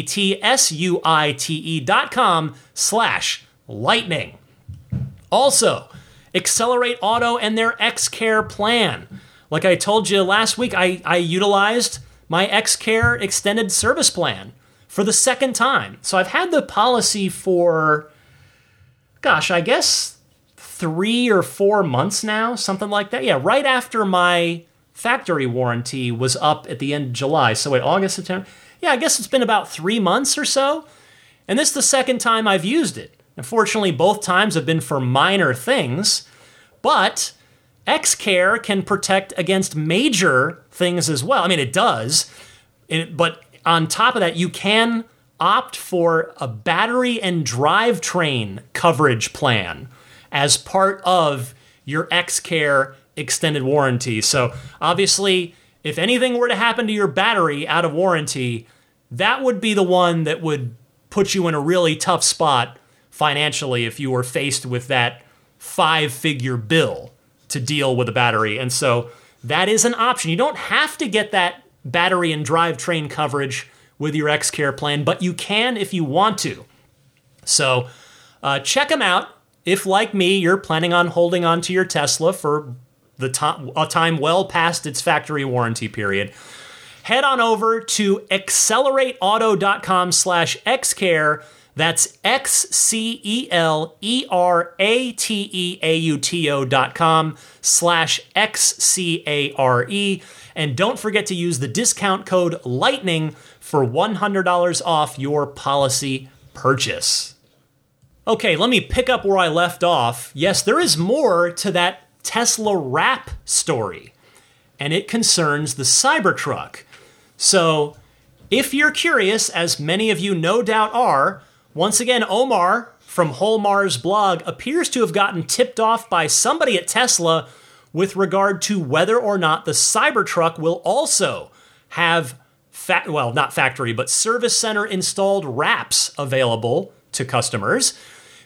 dot com slash lightning. Also, Xcelerate Auto and their XCare plan. Like I told you last week, I, I utilized my XCare extended service plan for the second time. So I've had the policy for, gosh, I guess three or four months now, something like that. Yeah, right after my factory warranty was up at the end of July. So wait, August, September. Yeah, I guess it's been about three months or so. And this is the second time I've used it. Unfortunately, both times have been for minor things, but XCare can protect against major things as well. I mean, it does, but on top of that, you can opt for a battery and drivetrain coverage plan as part of your X-Care extended warranty. So, obviously, if anything were to happen to your battery out of warranty, that would be the one that would put you in a really tough spot financially if you were faced with that five figure bill to deal with a battery. And so that is an option. You don't have to get that battery and drivetrain coverage with your XCare plan, but you can if you want to. So uh, check them out. If, like me, you're planning on holding on to your Tesla for the to- a time well past its factory warranty period, head on over to xcelerateauto.com slash xcare that's X C E L E R A T E A U T O dot com slash X C A R E. And don't forget to use the discount code LIGHTNING for $100 off your policy purchase. Okay, let me pick up where I left off. Yes, there is more to that Tesla wrap story, and it concerns the Cybertruck. So, if you're curious, as many of you no doubt are, once again, Omar from Whole Mars blog appears to have gotten tipped off by somebody at Tesla with regard to whether or not the Cybertruck will also have fa- well, not factory, but service center installed wraps available to customers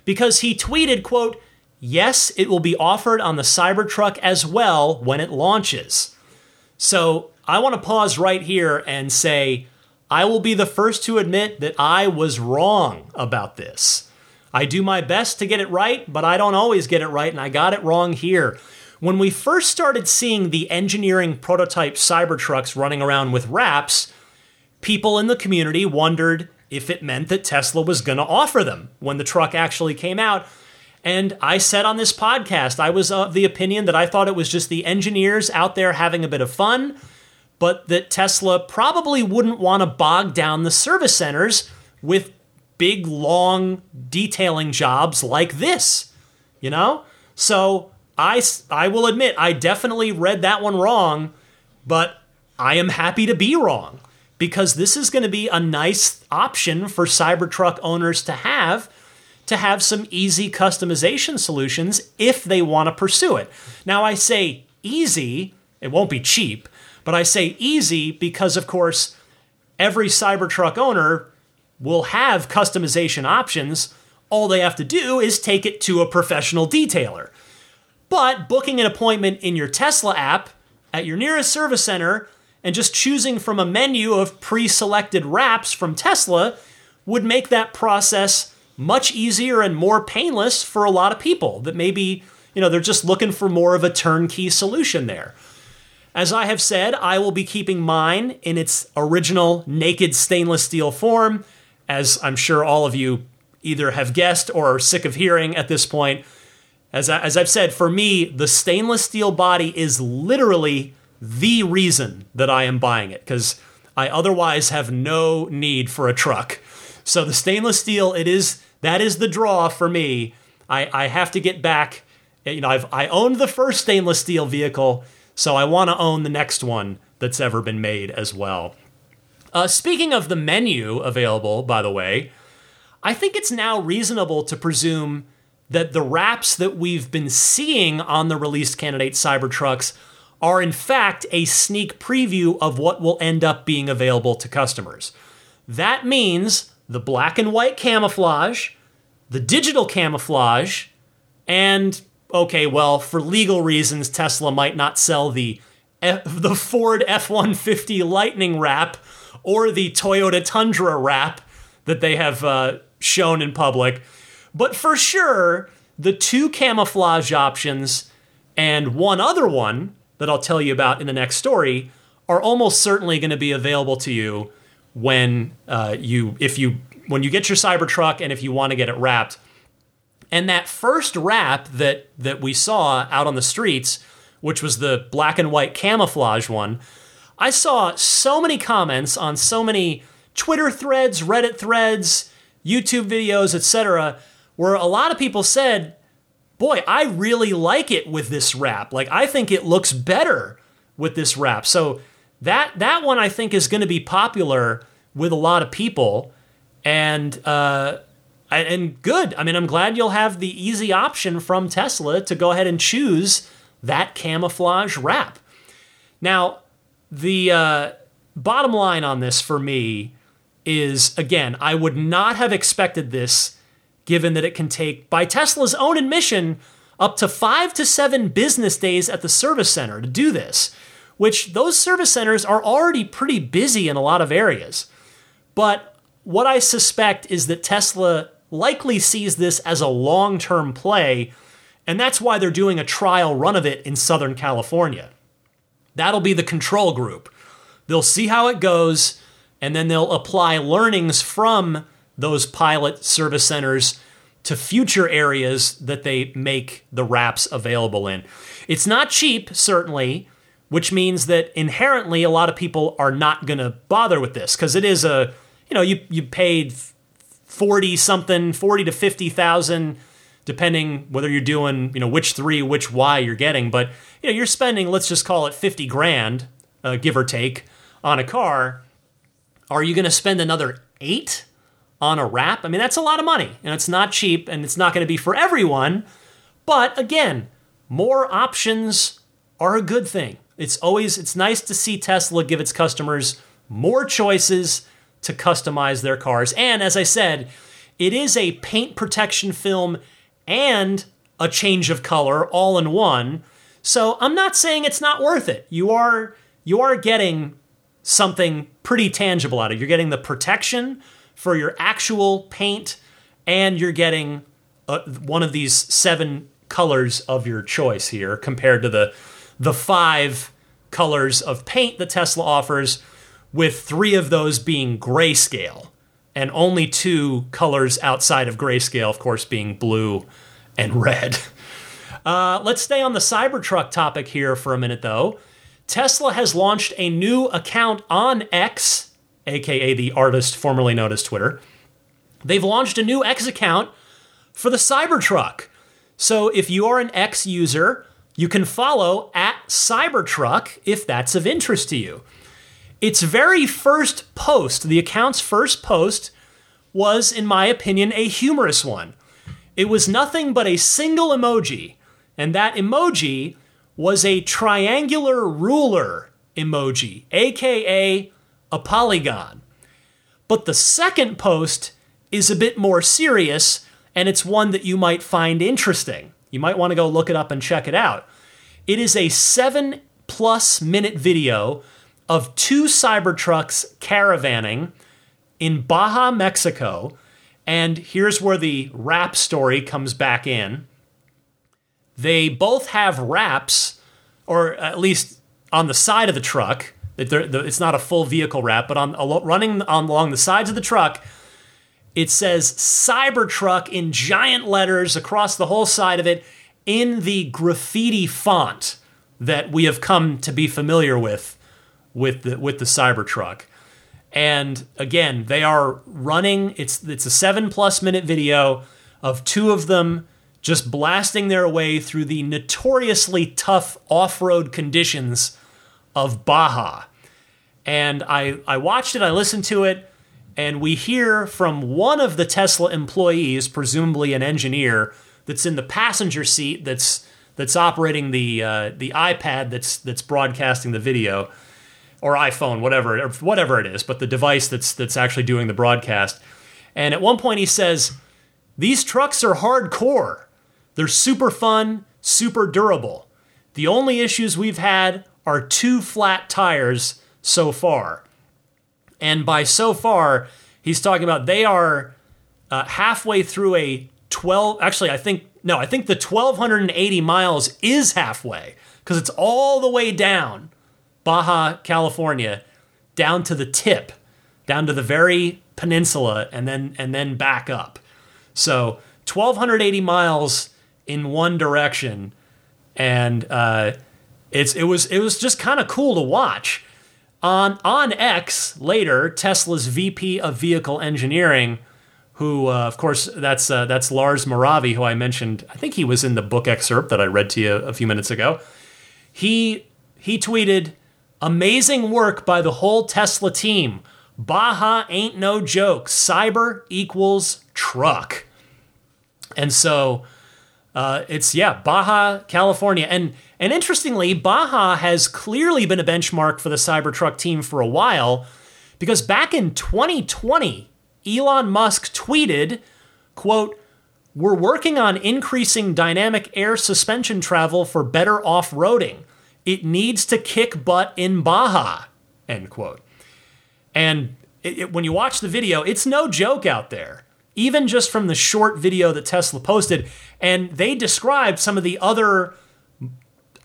because he tweeted, quote, "Yes, it will be offered on the Cybertruck as well when it launches." So, I want to pause right here and say I will be the first to admit that I was wrong about this. I do my best to get it right, but I don't always get it right, and I got it wrong here. When we first started seeing the engineering prototype Cybertrucks running around with wraps, people in the community wondered if it meant that Tesla was going to offer them when the truck actually came out. And I said on this podcast, I was of the opinion that I thought it was just the engineers out there having a bit of fun but that Tesla probably wouldn't want to bog down the service centers with big, long detailing jobs like this, you know? So I, I will admit, I definitely read that one wrong, but I am happy to be wrong because this is going to be a nice option for Cybertruck owners to have to have some easy customization solutions if they want to pursue it. Now, I say easy, it won't be cheap but I say easy because, of course, every Cybertruck owner will have customization options. All they have to do is take it to a professional detailer. But booking an appointment in your Tesla app at your nearest service center and just choosing from a menu of pre selected wraps from Tesla would make that process much easier and more painless for a lot of people that maybe, you know, they're just looking for more of a turnkey solution there. As I have said, I will be keeping mine in its original naked stainless steel form, as I'm sure all of you either have guessed or are sick of hearing at this point. As, I, as I've said, for me, the stainless steel body is literally the reason that I am buying it, because I otherwise have no need for a truck. So the stainless steel, it is that is the draw for me. I, I have to get back you know, I've I owned the first stainless steel vehicle, so I want to own the next one that's ever been made as well. Uh, speaking of the menu available, by the way, I think it's now reasonable to presume that the wraps that we've been seeing on the released candidate Cybertrucks are in fact a sneak preview of what will end up being available to customers. That means the black and white camouflage, the digital camouflage, and okay, well, for legal reasons, Tesla might not sell the F- the Ford F-150 Lightning wrap or the Toyota Tundra wrap that they have uh, shown in public. But for sure, the two camouflage options and one other one that I'll tell you about in the next story are almost certainly going to be available to you when uh, you if you when you get your Cybertruck and if you want to get it wrapped. And that first wrap that that we saw out on the streets, which was the black and white camouflage one, I saw so many comments on so many Twitter threads, Reddit threads, YouTube videos, etc., where a lot of people said, "Boy, I really like it with this wrap. Like I think it looks better with this wrap." So that that one I think is going to be popular with a lot of people, and uh, and good. I mean, I'm glad you'll have the easy option from Tesla to go ahead and choose that camouflage wrap. Now, the uh, bottom line on this for me is again, I would not have expected this given that it can take, by Tesla's own admission, up to five to seven business days at the service center to do this, which those service centers are already pretty busy in a lot of areas. But what I suspect is that Tesla likely sees this as a long term play, and that's why they're doing a trial run of it in Southern California. That'll be the control group. They'll see how it goes, and then they'll apply learnings from those pilot service centers to future areas that they make the wraps available in. It's not cheap, certainly, which means that inherently a lot of people are not going to bother with this because it is a, you know, you you paid 40 something, 40 to 50,000 depending whether you're doing, you know, which 3, which Y you're getting, but you know, you're spending let's just call it 50 grand, uh, give or take, on a car. Are you going to spend another 8 on a wrap? I mean, that's a lot of money and it's not cheap and it's not going to be for everyone. But again, more options are a good thing. It's always it's nice to see Tesla give its customers more choices to customize their cars. And as I said, it is a paint protection film and a change of color all in one. So I'm not saying it's not worth it. You are you are getting something pretty tangible out of it. You're getting the protection for your actual paint and you're getting uh, one of these seven colors of your choice here compared to the the five colors of paint that Tesla offers with three of those being grayscale, and only two colors outside of grayscale, of course, being blue and red. Uh, let's stay on the Cybertruck topic here for a minute, though. Tesla has launched a new account on X, aka the artist formerly known as Twitter. They've launched a new X account for the Cybertruck. So if you are an X user, you can follow at Cybertruck if that's of interest to you. Its very first post, the account's first post, was, in my opinion, a humorous one. It was nothing but a single emoji, and that emoji was a triangular ruler emoji, aka a polygon. But the second post is a bit more serious, and it's one that you might find interesting. You might want to go look it up and check it out. It is a seven plus minute video of two Cybertrucks caravanning in Baja, Mexico. And here's where the wrap story comes back in. They both have wraps, or at least on the side of the truck. It's not a full vehicle wrap, but on running along the sides of the truck, it says Cybertruck in giant letters across the whole side of it in the graffiti font that we have come to be familiar with with the with the Cybertruck. And again, they are running. It's it's a seven plus minute video of two of them just blasting their way through the notoriously tough off road conditions of Baja. And I, I watched it, I listened to it, and we hear from one of the Tesla employees, presumably an engineer, that's in the passenger seat that's that's operating the uh, the iPad that's that's broadcasting the video or iPhone, whatever whatever it is, but the device that's that's actually doing the broadcast. And at one point he says, "These trucks are hardcore. They're super fun, super durable. The only issues we've had are two flat tires so far." And by so far, he's talking about they are uh, halfway through a 12 actually I think no, I think the 1280 miles is halfway because it's all the way down Baja California down to the tip, down to the very peninsula and then and then back up. So 1280 miles in one direction and uh, it's it was it was just kind of cool to watch. On on X later, Tesla's VP of Vehicle Engineering who, uh, of course, that's uh, that's Lars Moravy, who I mentioned. I think he was in the book excerpt that I read to you a few minutes ago. He he tweeted, "Amazing work by the whole Tesla team. Baja ain't no joke. Cyber equals truck." And so uh, it's yeah, Baja, California, and and interestingly, Baja has clearly been a benchmark for the Cybertruck team for a while, because back in 2020 Elon Musk tweeted, quote, we're working on increasing dynamic air suspension travel for better off-roading. It needs to kick butt in Baja, end quote. And it, it, when you watch the video, it's no joke out there. Even just from the short video that Tesla posted, and they described some of the other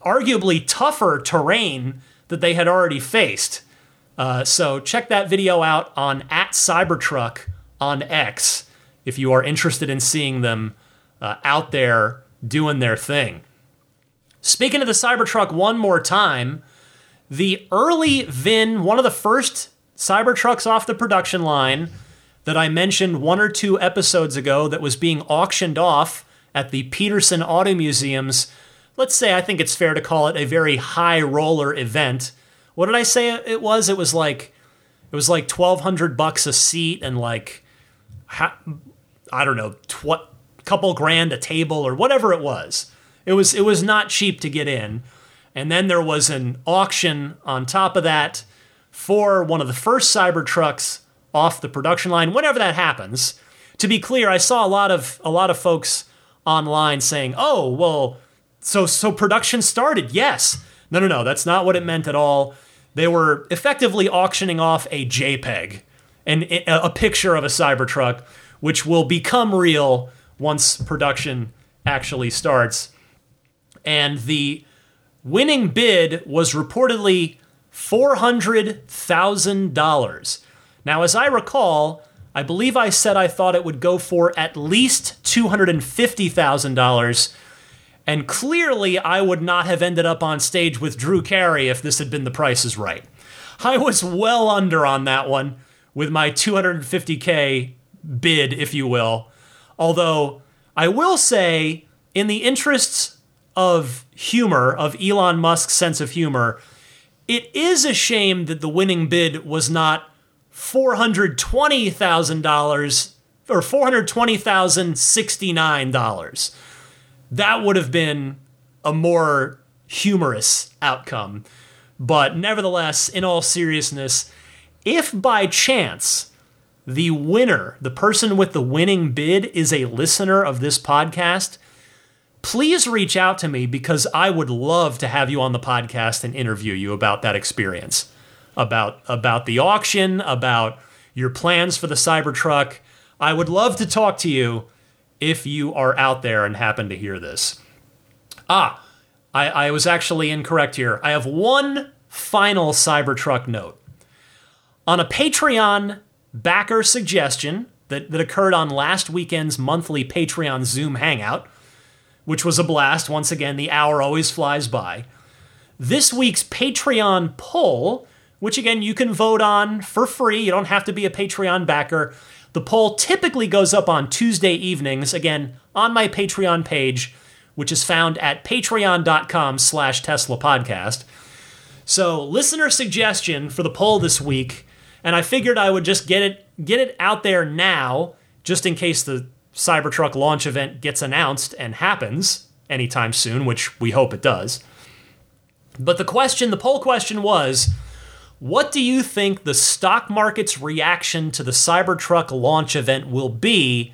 arguably tougher terrain that they had already faced. Uh, so check that video out on at Cybertruck on X if you are interested in seeing them uh, out there doing their thing. Speaking of the Cybertruck one more time, the early VIN, one of the first Cybertrucks off the production line that I mentioned one or two episodes ago that was being auctioned off at the Peterson Auto Museum's, let's say I think it's fair to call it a very high roller event what did I say it was? It was like it was like twelve hundred bucks a seat and like I don't know, tw- couple grand a table or whatever it was. It was it was not cheap to get in. And then there was an auction on top of that for one of the first Cybertrucks off the production line. Whenever that happens, to be clear, I saw a lot of a lot of folks online saying, "Oh, well, so so production started." Yes. No, no, no, that's not what it meant at all. They were effectively auctioning off a JPEG and a picture of a Cybertruck, which will become real once production actually starts. And the winning bid was reportedly $400,000. Now, as I recall, I believe I said I thought it would go for at least $250,000 and clearly, I would not have ended up on stage with Drew Carey if this had been the price is right. I was well under on that one with my 250K bid, if you will. Although, I will say, in the interests of humor, of Elon Musk's sense of humor, it is a shame that the winning bid was not $420,000 or $420,069 that would have been a more humorous outcome. But nevertheless, in all seriousness, if by chance the winner, the person with the winning bid, is a listener of this podcast, please reach out to me because I would love to have you on the podcast and interview you about that experience, about about the auction, about your plans for the Cybertruck. I would love to talk to you if you are out there and happen to hear this. Ah, I, I was actually incorrect here. I have one final Cybertruck note. On a Patreon backer suggestion that, that occurred on last weekend's monthly Patreon Zoom hangout, which was a blast. Once again, the hour always flies by. This week's Patreon poll, which again you can vote on for free, you don't have to be a Patreon backer, The poll typically goes up on Tuesday evenings, again, on my Patreon page, which is found at patreon.com slash Tesla podcast. So listener suggestion for the poll this week, and I figured I would just get it get it out there now, just in case the Cybertruck launch event gets announced and happens anytime soon, which we hope it does. But the question, the poll question was, what do you think the stock market's reaction to the Cybertruck launch event will be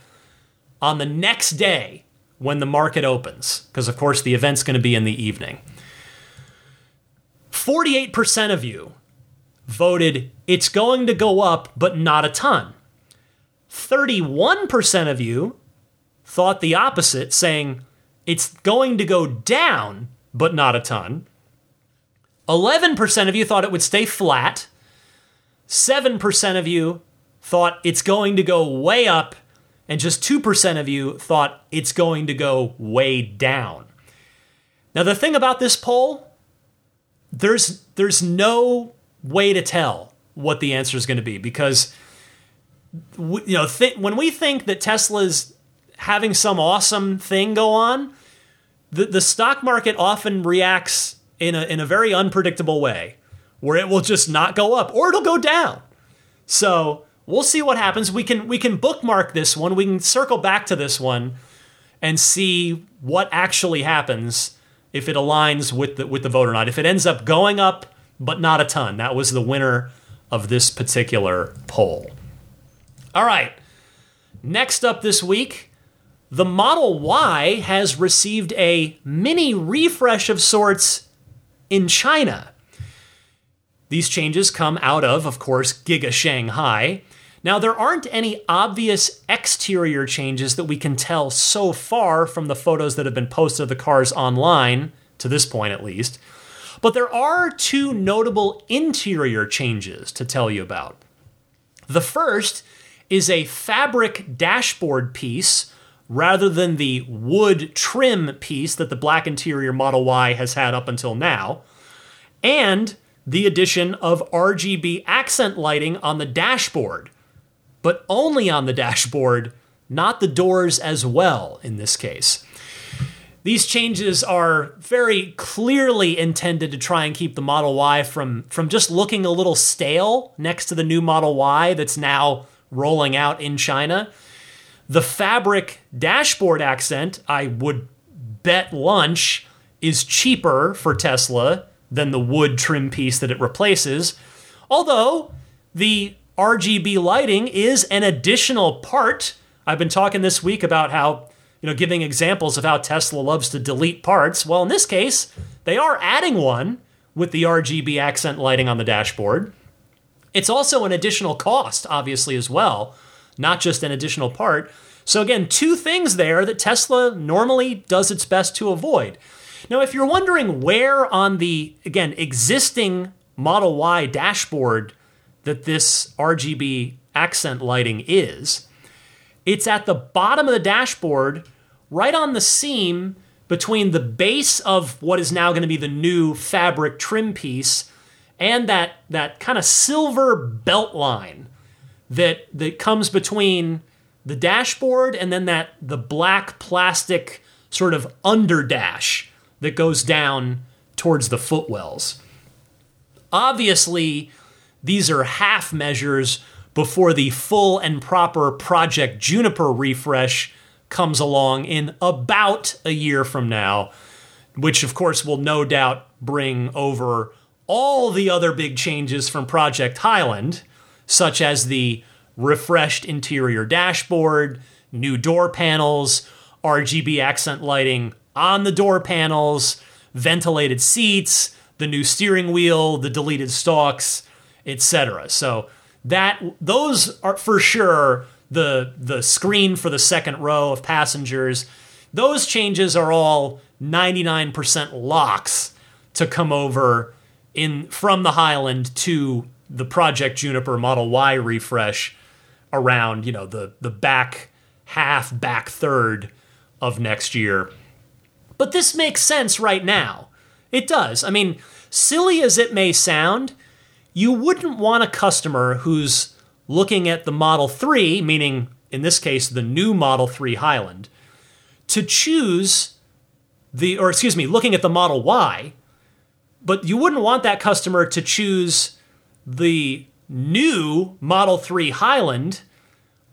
on the next day when the market opens? Because, of course, the event's going to be in the evening. 48% of you voted it's going to go up, but not a ton. 31% of you thought the opposite, saying it's going to go down, but not a ton. 11% of you thought it would stay flat. 7% of you thought it's going to go way up. And just 2% of you thought it's going to go way down. Now, the thing about this poll, there's, there's no way to tell what the answer is going to be because you know th- when we think that Tesla's having some awesome thing go on, the, the stock market often reacts in a, in a very unpredictable way where it will just not go up or it'll go down. So we'll see what happens. We can we can bookmark this one. We can circle back to this one and see what actually happens if it aligns with the with the vote or not. If it ends up going up but not a ton, that was the winner of this particular poll. All right. Next up this week, the Model Y has received a mini refresh of sorts in China. These changes come out of, of course, Giga Shanghai. Now, there aren't any obvious exterior changes that we can tell so far from the photos that have been posted of the cars online, to this point at least. But there are two notable interior changes to tell you about. The first is a fabric dashboard piece rather than the wood trim piece that the black interior Model Y has had up until now, and the addition of RGB accent lighting on the dashboard, but only on the dashboard, not the doors as well in this case. These changes are very clearly intended to try and keep the Model Y from, from just looking a little stale next to the new Model Y that's now rolling out in China. The fabric dashboard accent, I would bet lunch, is cheaper for Tesla than the wood trim piece that it replaces. Although the RGB lighting is an additional part. I've been talking this week about how, you know, giving examples of how Tesla loves to delete parts. Well, in this case, they are adding one with the RGB accent lighting on the dashboard. It's also an additional cost, obviously, as well not just an additional part. So, again, two things there that Tesla normally does its best to avoid. Now, if you're wondering where on the, again, existing Model Y dashboard that this RGB accent lighting is, it's at the bottom of the dashboard, right on the seam between the base of what is now going to be the new fabric trim piece and that, that kind of silver belt line that that comes between the dashboard and then that the black plastic sort of underdash that goes down towards the footwells. Obviously, these are half measures before the full and proper Project Juniper refresh comes along in about a year from now, which of course will no doubt bring over all the other big changes from Project Highland such as the refreshed interior dashboard, new door panels, RGB accent lighting on the door panels, ventilated seats, the new steering wheel, the deleted stalks, etc. So that those are for sure the the screen for the second row of passengers. Those changes are all 99% locks to come over in from the Highland to the Project Juniper Model Y refresh around, you know, the the back half, back third of next year. But this makes sense right now. It does. I mean, silly as it may sound, you wouldn't want a customer who's looking at the Model 3, meaning in this case the new Model 3 Highland, to choose the, or excuse me, looking at the Model Y, but you wouldn't want that customer to choose the new Model 3 Highland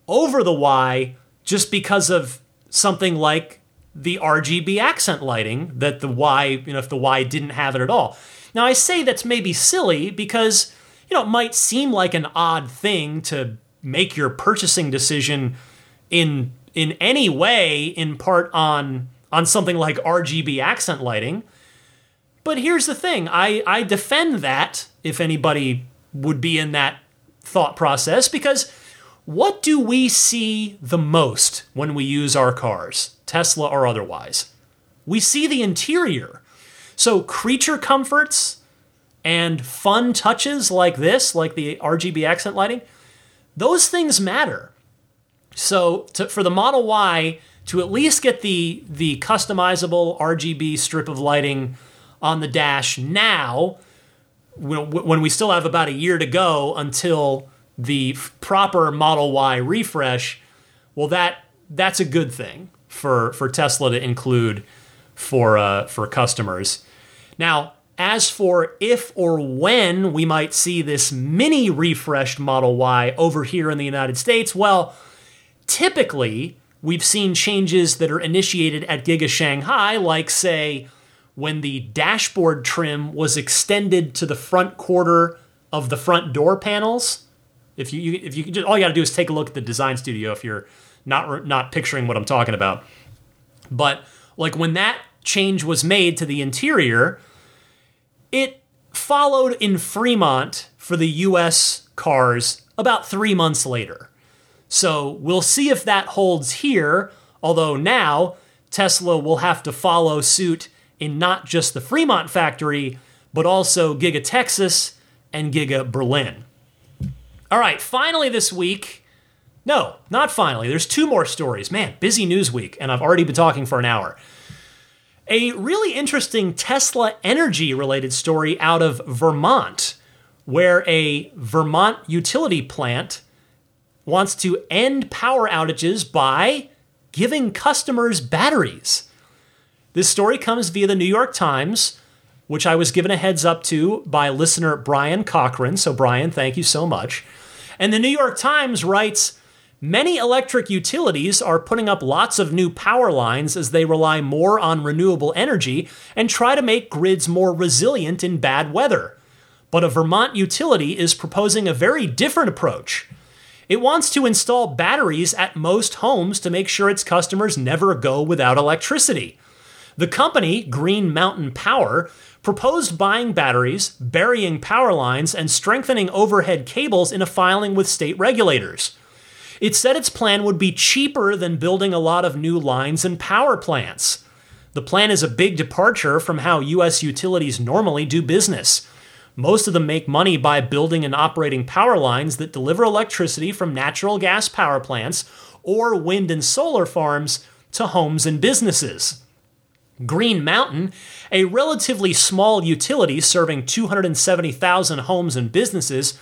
over the Y just because of something like the RGB accent lighting that the Y, you know, if the Y didn't have it at all. Now, I say that's maybe silly because, you know, it might seem like an odd thing to make your purchasing decision in in any way in part on on something like RGB accent lighting. But here's the thing, I, I defend that if anybody would be in that thought process because what do we see the most when we use our cars, Tesla or otherwise? We see the interior. So, creature comforts and fun touches like this, like the RGB accent lighting, those things matter. So, to, for the Model Y to at least get the, the customizable RGB strip of lighting on the dash now, when we still have about a year to go until the proper Model Y refresh, well, that that's a good thing for for Tesla to include for uh, for customers. Now, as for if or when we might see this mini refreshed Model Y over here in the United States, well, typically we've seen changes that are initiated at Giga Shanghai, like say when the dashboard trim was extended to the front quarter of the front door panels if you, if you just, all you got to do is take a look at the design studio if you're not not picturing what I'm talking about. But like when that change was made to the interior, it followed in Fremont for the US cars about 3 months later. So we'll see if that holds here, although now Tesla will have to follow suit in not just the Fremont factory, but also Giga Texas and Giga Berlin. All right, finally this week. No, not finally. There's two more stories. Man, busy news week, and I've already been talking for an hour. A really interesting Tesla energy related story out of Vermont, where a Vermont utility plant wants to end power outages by giving customers batteries. This story comes via the New York Times, which I was given a heads up to by listener Brian Cochran. So, Brian, thank you so much. And the New York Times writes Many electric utilities are putting up lots of new power lines as they rely more on renewable energy and try to make grids more resilient in bad weather. But a Vermont utility is proposing a very different approach. It wants to install batteries at most homes to make sure its customers never go without electricity. The company, Green Mountain Power, proposed buying batteries, burying power lines, and strengthening overhead cables in a filing with state regulators. It said its plan would be cheaper than building a lot of new lines and power plants. The plan is a big departure from how U.S. utilities normally do business. Most of them make money by building and operating power lines that deliver electricity from natural gas power plants or wind and solar farms to homes and businesses. Green Mountain, a relatively small utility serving 270,000 homes and businesses,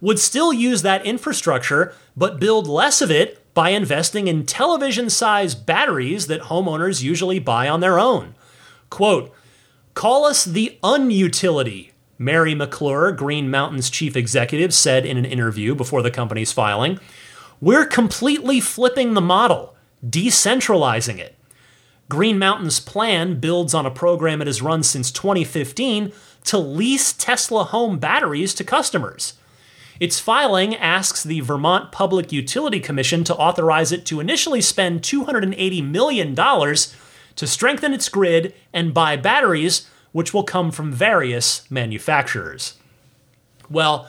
would still use that infrastructure but build less of it by investing in television sized batteries that homeowners usually buy on their own. Quote, Call us the unutility, Mari McClure, Green Mountain's chief executive, said in an interview before the company's filing. We're completely flipping the model, decentralizing it. Green Mountain's plan builds on a program it has run since 2015 to lease Tesla home batteries to customers. Its filing asks the Vermont Public Utility Commission to authorize it to initially spend $280 million to strengthen its grid and buy batteries, which will come from various manufacturers. Well,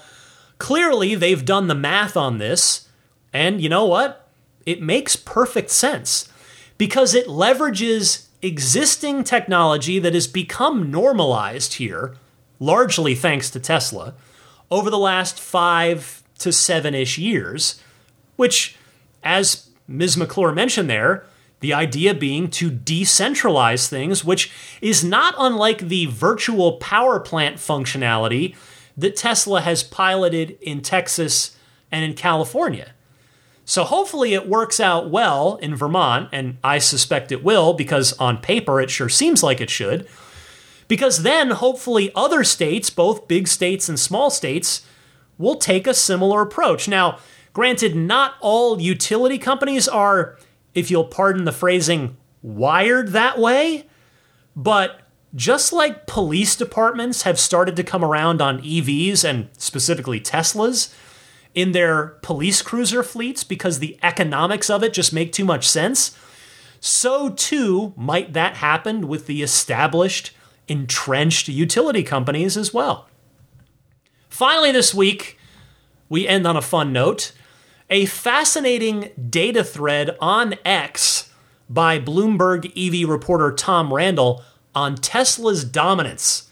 clearly they've done the math on this, and you know what? It makes perfect sense because it leverages existing technology that has become normalized here, largely thanks to Tesla, over the last five to seven ish years, which, as Ms. McClure mentioned there, the idea being to decentralize things, which is not unlike the virtual power plant functionality that Tesla has piloted in Texas and in California. So hopefully it works out well in Vermont, and I suspect it will because on paper it sure seems like it should. Because then hopefully other states, both big states and small states, will take a similar approach. Now, granted, not all utility companies are, if you'll pardon the phrasing, wired that way, but just like police departments have started to come around on EVs and specifically Teslas in their police cruiser fleets because the economics of it just make too much sense, so too might that happen with the established, entrenched utility companies as well. Finally, this week, we end on a fun note. A fascinating data thread on X by Bloomberg EV reporter Tom Randall on Tesla's dominance.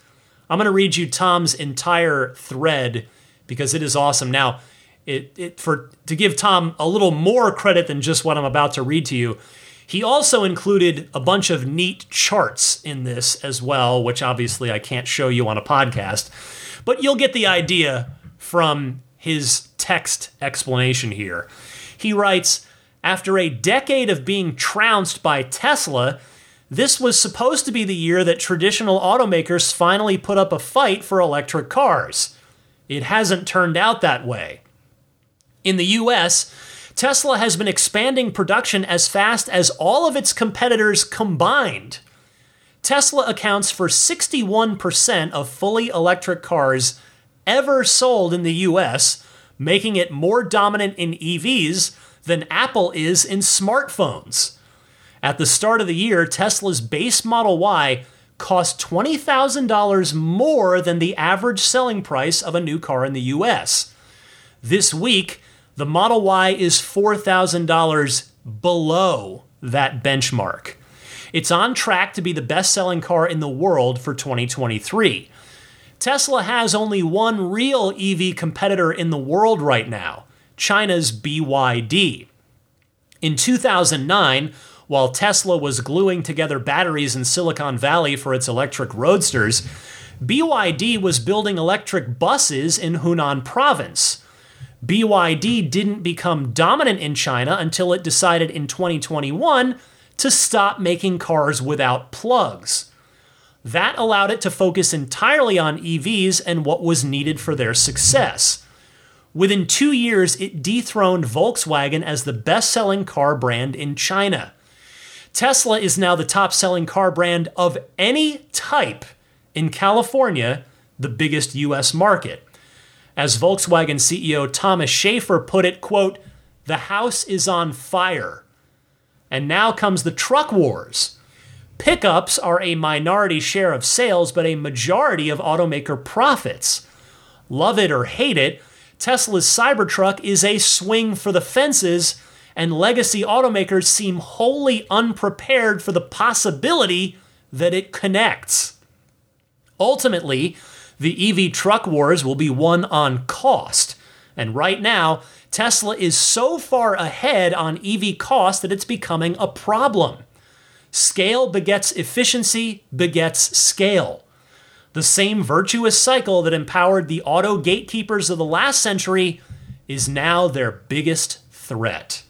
I'm going to read you Tom's entire thread because it is awesome. Now, it, it for to give Tom a little more credit than just what I'm about to read to you, he also included a bunch of neat charts in this as well, which obviously I can't show you on a podcast, but you'll get the idea from his text explanation here. He writes, after a decade of being trounced by Tesla, this was supposed to be the year that traditional automakers finally put up a fight for electric cars. It hasn't turned out that way. In the US, Tesla has been expanding production as fast as all of its competitors combined. Tesla accounts for 61% of fully electric cars ever sold in the US, making it more dominant in EVs than Apple is in smartphones. At the start of the year, Tesla's base Model Y cost $20,000 more than the average selling price of a new car in the US. This week, the Model Y is $4,000 below that benchmark. It's on track to be the best selling car in the world for 2023. Tesla has only one real EV competitor in the world right now China's BYD. In 2009, while Tesla was gluing together batteries in Silicon Valley for its electric roadsters, BYD was building electric buses in Hunan province. BYD didn't become dominant in China until it decided in 2021 to stop making cars without plugs. That allowed it to focus entirely on EVs and what was needed for their success. Within two years, it dethroned Volkswagen as the best selling car brand in China. Tesla is now the top selling car brand of any type in California, the biggest US market. As Volkswagen CEO Thomas Schaefer put it, quote, the house is on fire. And now comes the truck wars. Pickups are a minority share of sales, but a majority of automaker profits. Love it or hate it, Tesla's Cybertruck is a swing for the fences, and legacy automakers seem wholly unprepared for the possibility that it connects. Ultimately, the EV truck wars will be won on cost. And right now, Tesla is so far ahead on EV cost that it's becoming a problem. Scale begets efficiency, begets scale. The same virtuous cycle that empowered the auto gatekeepers of the last century is now their biggest threat.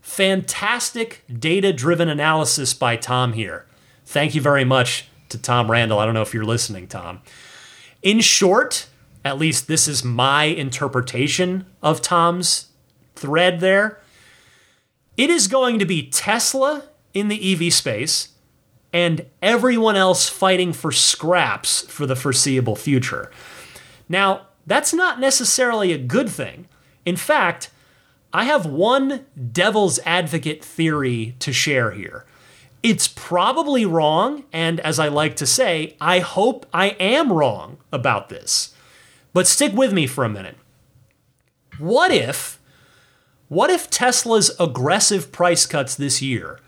Fantastic data driven analysis by Tom here. Thank you very much to Tom Randall. I don't know if you're listening, Tom. In short, at least this is my interpretation of Tom's thread there. It is going to be Tesla in the EV space and everyone else fighting for scraps for the foreseeable future. Now, that's not necessarily a good thing. In fact, I have one devil's advocate theory to share here. It's probably wrong, and as I like to say, I hope I am wrong about this. But stick with me for a minute. What if what if Tesla's aggressive price cuts this year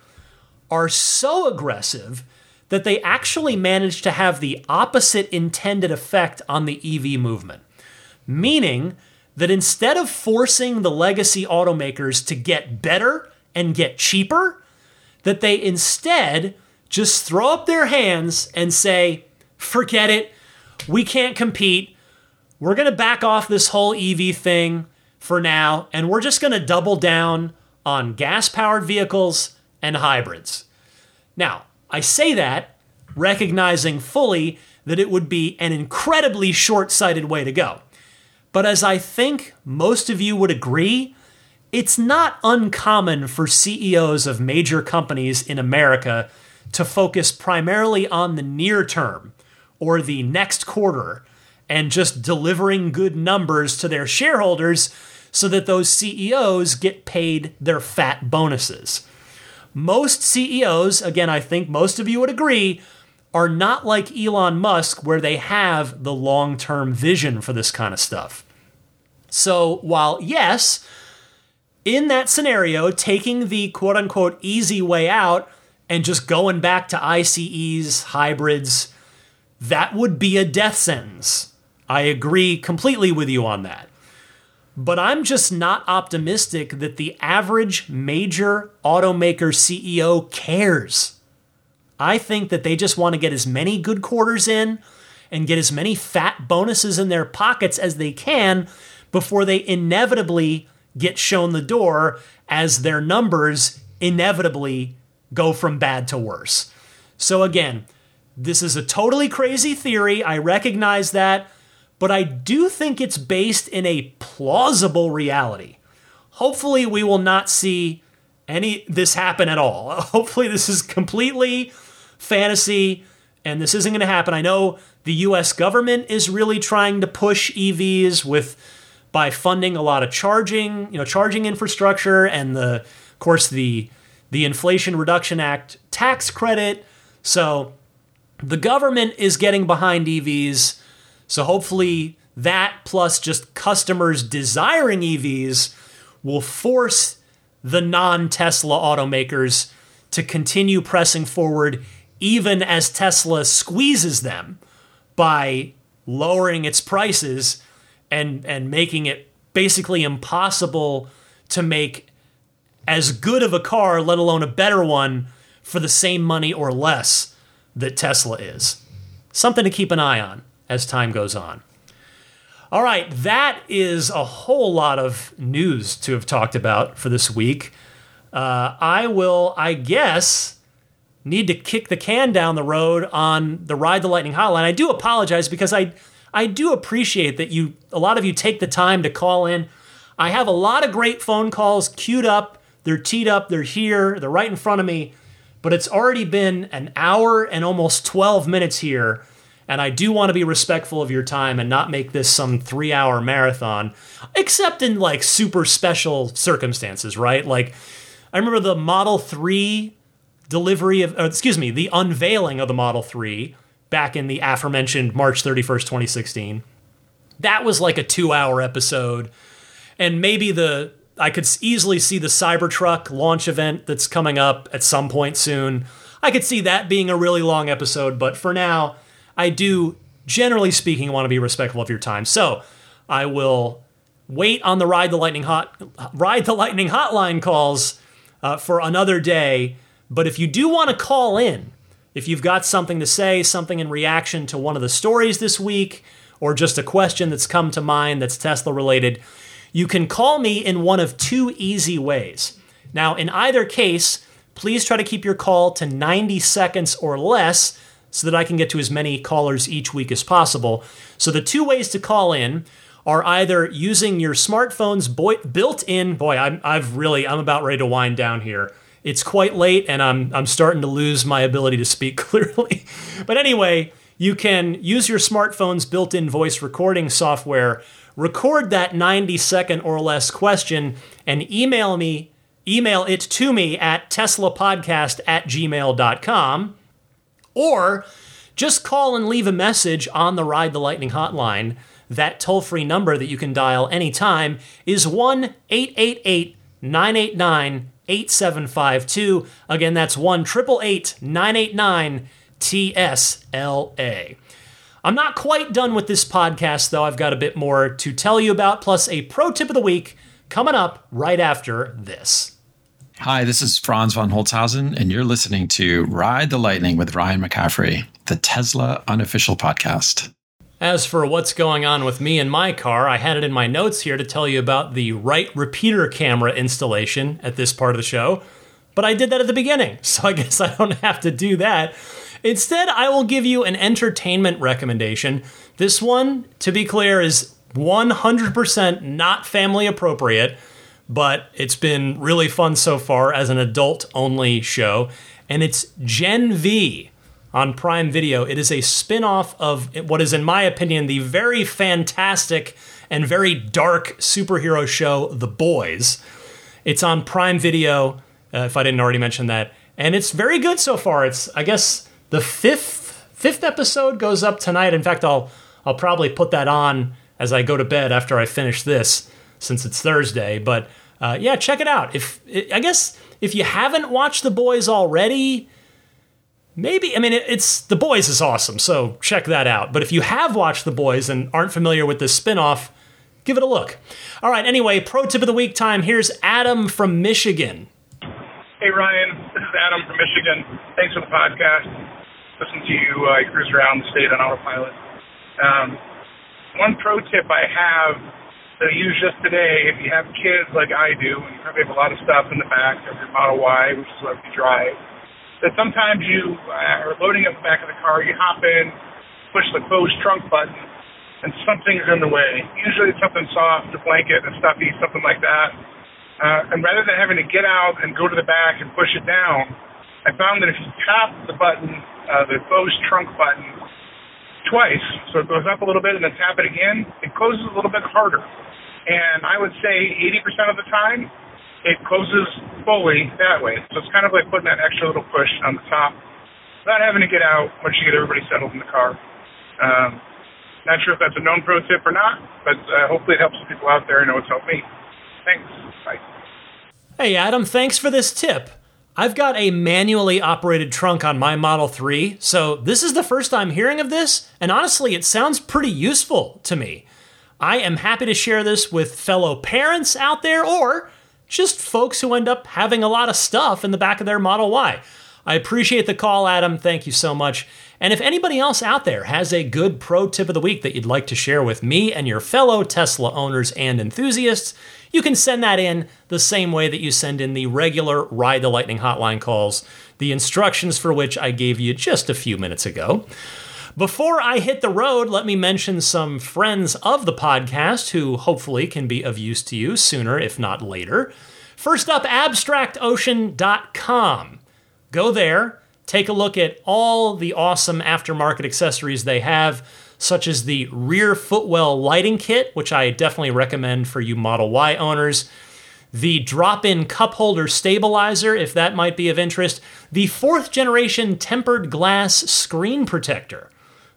are so aggressive that they actually manage to have the opposite intended effect on the EV movement? Meaning that instead of forcing the legacy automakers to get better and get cheaper, that they instead just throw up their hands and say, forget it, we can't compete. We're going to back off this whole EV thing. for now, and we're just going to double down on gas powered vehicles and hybrids. Now, I say that recognizing fully that it would be an incredibly short sighted way to go. But as I think most of you would agree, it's not uncommon for CEOs of major companies in America to focus primarily on the near term or the next quarter and just delivering good numbers to their shareholders so that those CEOs get paid their fat bonuses. Most CEOs, again, I think most of you would agree, are not like Elon Musk, where they have the long term vision for this kind of stuff. So, while yes, in that scenario, taking the quote unquote easy way out and just going back to ICEs, hybrids, that would be a death sentence. I agree completely with you on that. But I'm just not optimistic that the average major automaker CEO cares. I think that they just want to get as many good quarters in and get as many fat bonuses in their pockets as they can before they inevitably get shown the door as their numbers inevitably go from bad to worse. So, again, this is a totally crazy theory. I recognize that but I do think it's based in a plausible reality. Hopefully, we will not see any this happen at all. Hopefully, this is completely fantasy and this isn't going to happen. I know the US government is really trying to push EVs with by funding a lot of charging, you know, charging infrastructure and the of course the the Inflation Reduction Act tax credit. So the government is getting behind EVs so hopefully that plus just customers desiring EVs will force the non Tesla automakers to continue pressing forward even as Tesla squeezes them by lowering its prices and and making it basically impossible to make as good of a car, let alone a better one, for the same money or less that Tesla is. Something to keep an eye on as time goes on. All right, that is a whole lot of news to have talked about for this week. Uh, I will, I guess, need to kick the can down the road on the Ride the Lightning hotline. I do apologize because I, I do appreciate that you, a lot of you take the time to call in. I have a lot of great phone calls queued up. They're teed up. They're here. They're right in front of me. But it's already been an hour and almost 12 minutes here and I do want to be respectful of your time and not make this some three hour marathon, except in like super special circumstances, right? Like, I remember the Model 3 delivery of, excuse me, the unveiling of the Model 3 back in the aforementioned March 31st, 2016. That was like a two hour episode. And maybe the, I could easily see the Cybertruck launch event that's coming up at some point soon. I could see that being a really long episode, but for now, I do, generally speaking, want to be respectful of your time. So I will wait on the ride the lightning hot ride the lightning hotline calls uh, for another day. But if you do want to call in, if you've got something to say, something in reaction to one of the stories this week, or just a question that's come to mind that's Tesla related, you can call me in one of two easy ways. Now, in either case, please try to keep your call to 90 seconds or less so that I can get to as many callers each week as possible. So the two ways to call in are either using your smartphone's built-in. Boy, I'm I've really I'm about ready to wind down here. It's quite late, and I'm I'm starting to lose my ability to speak clearly. but anyway, you can use your smartphone's built-in voice recording software, record that 90 second or less question, and email me. Email it to me at teslapodcast at gmail.com. Or just call and leave a message on the Ride the Lightning hotline. That toll free number that you can dial anytime is 1 888 989 8752. Again, that's 1 888 989 TSLA. I'm not quite done with this podcast, though. I've got a bit more to tell you about, plus a pro tip of the week coming up right after this. Hi, this is Franz von Holzhausen, and you're listening to Ride the Lightning with Ryan McCaffrey, the Tesla unofficial podcast. As for what's going on with me and my car, I had it in my notes here to tell you about the right repeater camera installation at this part of the show, but I did that at the beginning, so I guess I don't have to do that. Instead, I will give you an entertainment recommendation. This one, to be clear, is 100% not family appropriate, but it's been really fun so far as an adult only show, and it's Gen V on Prime Video. It is a spin off of what is, in my opinion, the very fantastic and very dark superhero show, The Boys. It's on Prime Video, uh, if I didn't already mention that. And it's very good so far. It's, I guess, the fifth fifth episode goes up tonight. In fact, I'll I'll probably put that on as I go to bed after I finish this, since it's Thursday. But uh, yeah, check it out. If I guess if you haven't watched The Boys already, maybe I mean it's The Boys is awesome, so check that out. But if you have watched The Boys and aren't familiar with this spinoff, give it a look. All right. Anyway, pro tip of the week time. Here's Adam from Michigan. Hey Ryan, this is Adam from Michigan. Thanks for the podcast. Listen to you uh, cruise around the state on autopilot. Um, one pro tip I have that I use just today, if you have kids like I do, and you probably have a lot of stuff in the back of your Model Y, which is what you drive, that sometimes you uh, are loading up the back of the car, you hop in, push the closed trunk button, and something's in the way. Usually it's something soft, a blanket, a stuffy, something like that. Uh, and rather than having to get out and go to the back and push it down, I found that if you tap the button, uh, the closed trunk button, twice, so it goes up a little bit and then tap it again, it closes a little bit harder. And I would say 80% of the time, it closes fully that way. So it's kind of like putting that extra little push on the top not having to get out once you get everybody settled in the car. Um, not sure if that's a known pro tip or not, but uh, hopefully it helps people out there. I know it's helped me. Thanks. Bye. Hey, Adam, thanks for this tip. I've got a manually operated trunk on my Model 3, so this is the first I'm hearing of this, and honestly, it sounds pretty useful to me. I am happy to share this with fellow parents out there or just folks who end up having a lot of stuff in the back of their Model Y. I appreciate the call, Adam. Thank you so much. And if anybody else out there has a good pro tip of the week that you'd like to share with me and your fellow Tesla owners and enthusiasts, you can send that in the same way that you send in the regular Ride the Lightning hotline calls, the instructions for which I gave you just a few minutes ago. Before I hit the road, let me mention some friends of the podcast who hopefully can be of use to you sooner, if not later. First up, abstractocean.com. Go there, take a look at all the awesome aftermarket accessories they have such as the rear footwell lighting kit, which I definitely recommend for you Model Y owners, the drop in cup holder stabilizer, if that might be of interest, the fourth generation tempered glass screen protector.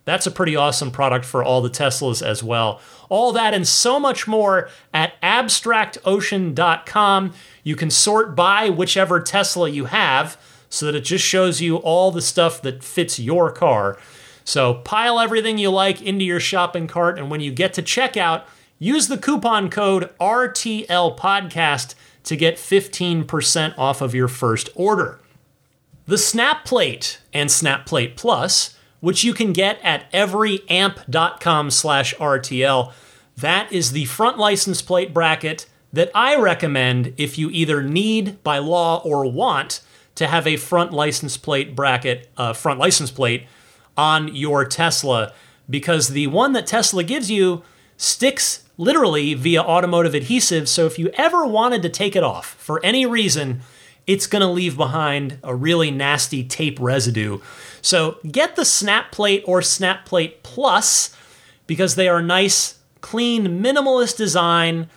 That's a pretty awesome product for all the Teslas as well. All that and so much more at abstractocean.com. You can sort by whichever Tesla you have so that it just shows you all the stuff that fits your car. So pile everything you like into your shopping cart, and when you get to checkout, use the coupon code RTL Podcast to get 15% off of your first order. The SnapPlate and SnapPlate Plus, which you can get at everyamp.com slash RTL, that is the front license plate bracket that I recommend if you either need by law or want to have a front license plate bracket, uh, front license plate on your Tesla because the one that Tesla gives you sticks literally via automotive adhesive. So if you ever wanted to take it off for any reason, it's going to leave behind a really nasty tape residue. So get the SnapPlate or SnapPlate Plus because they are nice, clean, minimalist design.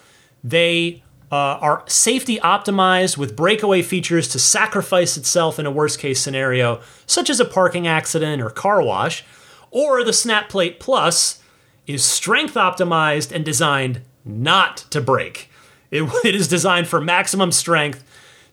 They uh, are safety optimized with breakaway features to sacrifice itself in a worst case scenario, such as a parking accident or car wash. Or the SnapPlate Plus is strength optimized and designed not to break. It, it is designed for maximum strength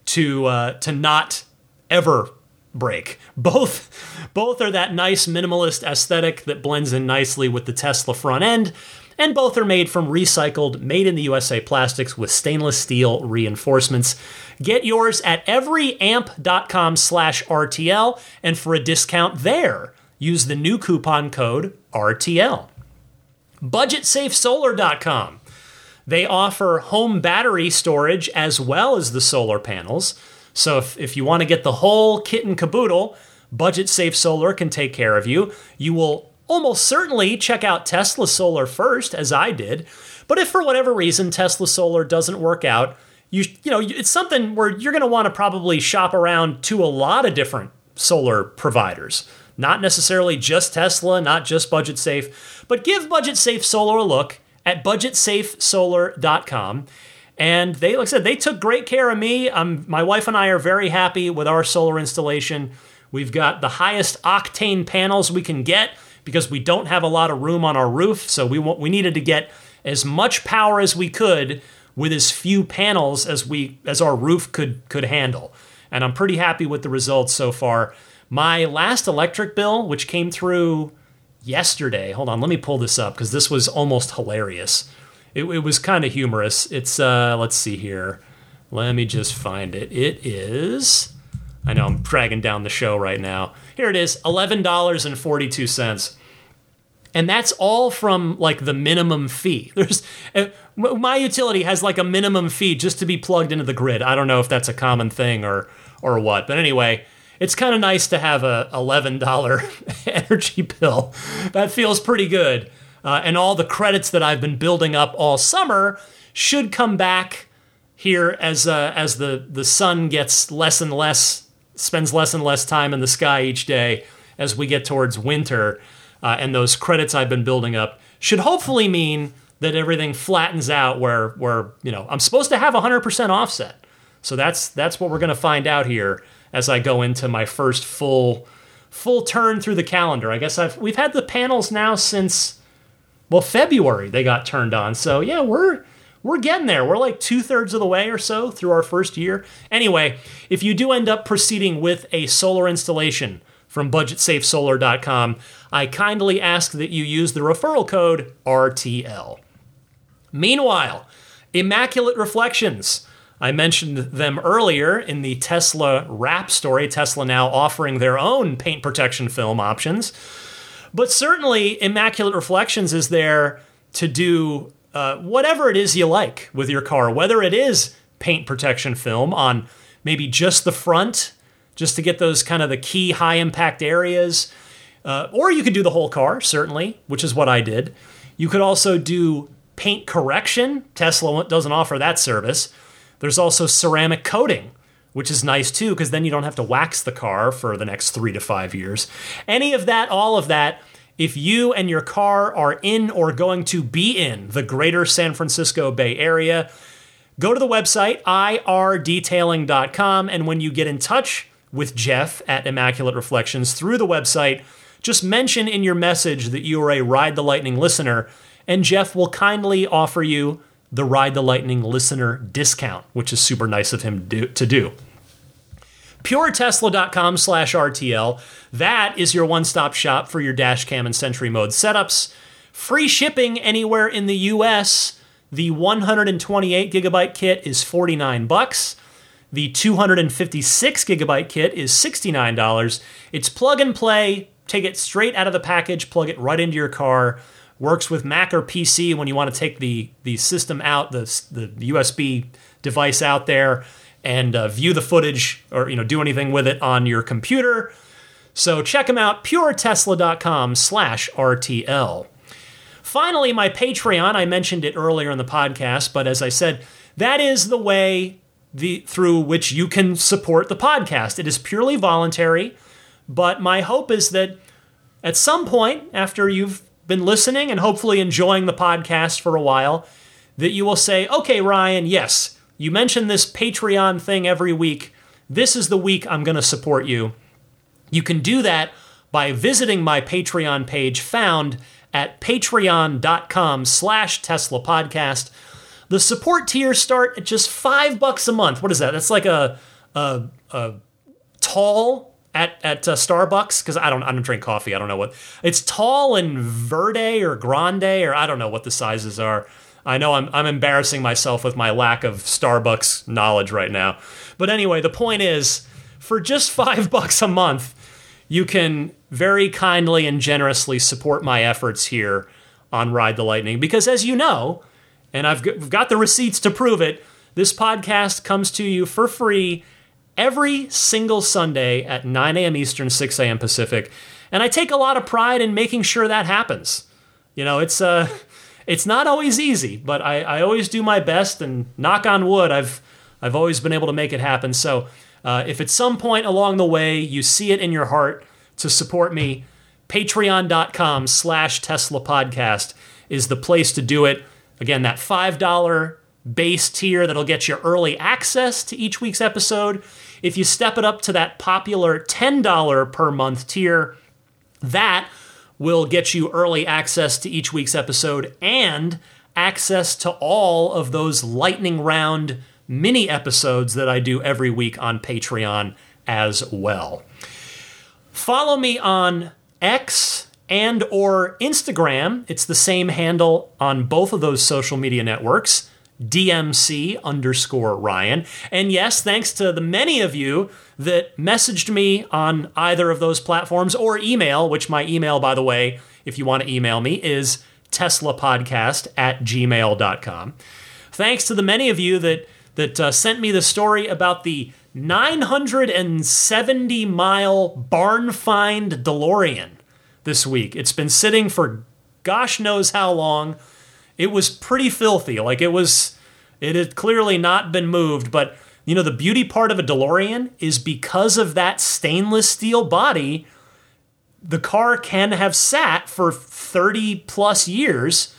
to uh, to not ever break. Both both are that nice minimalist aesthetic that blends in nicely with the Tesla front end, and both are made from recycled, made in the USA plastics with stainless steel reinforcements. Get yours at everyamp.com slash RTL, and for a discount there, use the new coupon code RTL. BudgetSafeSolar.com. They offer home battery storage as well as the solar panels. So if, if you want to get the whole kit and caboodle, Budget Safe Solar can take care of you. You will almost certainly check out Tesla Solar first, as I did. But if for whatever reason Tesla Solar doesn't work out, you you know it's something where you're going to want to probably shop around to a lot of different solar providers. Not necessarily just Tesla, not just Budget Safe, but give Budget Safe Solar a look at budgetsafesolar.com. And they, like I said, they took great care of me. Um, my wife and I are very happy with our solar installation. We've got the highest octane panels we can get because we don't have a lot of room on our roof. So we we needed to get as much power as we could with as few panels as we as our roof could could handle. And I'm pretty happy with the results so far. My last electric bill, which came through yesterday. Hold on, let me pull this up because this was almost hilarious. It, it was kind of humorous. It's uh, let's see here. Let me just find it. It is. I know I'm dragging down the show right now. Here it is, eleven dollars and forty-two cents, and that's all from like the minimum fee. There's uh, my utility has like a minimum fee just to be plugged into the grid. I don't know if that's a common thing or or what, but anyway, it's kind of nice to have a $11 energy bill. That feels pretty good. Uh, and all the credits that I've been building up all summer should come back here as uh, as the the sun gets less and less spends less and less time in the sky each day as we get towards winter. Uh, and those credits I've been building up should hopefully mean that everything flattens out where where you know I'm supposed to have 100% offset. So that's that's what we're going to find out here as I go into my first full full turn through the calendar. I guess I've we've had the panels now since well February they got turned on. So yeah, we're we're getting there. We're like two thirds of the way or so through our first year. Anyway, if you do end up proceeding with a solar installation from budgetsafesolar.com, I kindly ask that you use the referral code RTL. Meanwhile, Immaculate Reflections I mentioned them earlier in the Tesla wrap story. Tesla now offering their own paint protection film options. But certainly, Immaculate Reflections is there to do uh, whatever it is you like with your car, whether it is paint protection film on maybe just the front, just to get those kind of the key high impact areas. Uh, or you could do the whole car, certainly, which is what I did. You could also do paint correction. Tesla doesn't offer that service. There's also ceramic coating, which is nice too, because then you don't have to wax the car for the next three to five years. Any of that, all of that, if you and your car are in or going to be in the greater San Francisco Bay Area, go to the website irdetailing.com. And when you get in touch with Jeff at Immaculate Reflections through the website, just mention in your message that you are a Ride the Lightning listener, and Jeff will kindly offer you the Ride the Lightning listener discount, which is super nice of him to do. PureTesla.com slash RTL. That is your one stop shop for your dash cam and Sentry mode setups. Free shipping anywhere in the US. The 128 gigabyte kit is 49 bucks. The 256 gigabyte kit is $69. It's plug and play. Take it straight out of the package, plug it right into your car works with Mac or PC when you want to take the the system out, the the USB device out there, and uh, view the footage or you know do anything with it on your computer. So check them out, puretesla.com/rtl. Finally, my Patreon. I mentioned it earlier in the podcast, but as I said, that is the way the through which you can support the podcast. It is purely voluntary, but my hope is that at some point after you've been listening and hopefully enjoying the podcast for a while, that you will say, okay, Ryan, yes, you mentioned this Patreon thing every week. This is the week I'm going to support you. You can do that by visiting my Patreon page found at patreon.com slash Tesla podcast. The support tiers start at just five bucks a month. What is that? That's like a, a, a tall at at uh, Starbucks because I don't I don't drink coffee. I don't know what it's tall and verde or grande or I don't know what the sizes are. I know I'm I'm embarrassing myself with my lack of Starbucks knowledge right now. But anyway, the point is, for just five bucks a month, you can very kindly and generously support my efforts here on Ride the Lightning. Because as you know, and I've got the receipts to prove it, this podcast comes to you for free every single Sunday at 9 a.m. Eastern, 6 a.m. Pacific. And I take a lot of pride in making sure that happens. You know, it's uh it's not always easy, but I, I always do my best and knock on wood, I've I've always been able to make it happen. So uh, if at some point along the way you see it in your heart to support me, patreon.com slash Tesla podcast is the place to do it. Again, that $5 base tier that'll get you early access to each week's episode. If you step it up to that popular $10 per month tier, that will get you early access to each week's episode and access to all of those lightning round mini episodes that I do every week on Patreon as well. Follow me on X and or Instagram. It's the same handle on both of those social media networks. DMC underscore Ryan. And yes, thanks to the many of you that messaged me on either of those platforms or email, which my email, by the way, if you want to email me, is teslapodcast at gmail.com. Thanks to the many of you that that uh, sent me the story about the 970 mile barn find DeLorean this week. It's been sitting for gosh knows how long. It was pretty filthy. Like it was, it had clearly not been moved. But you know, the beauty part of a DeLorean is because of that stainless steel body, the car can have sat for 30 plus years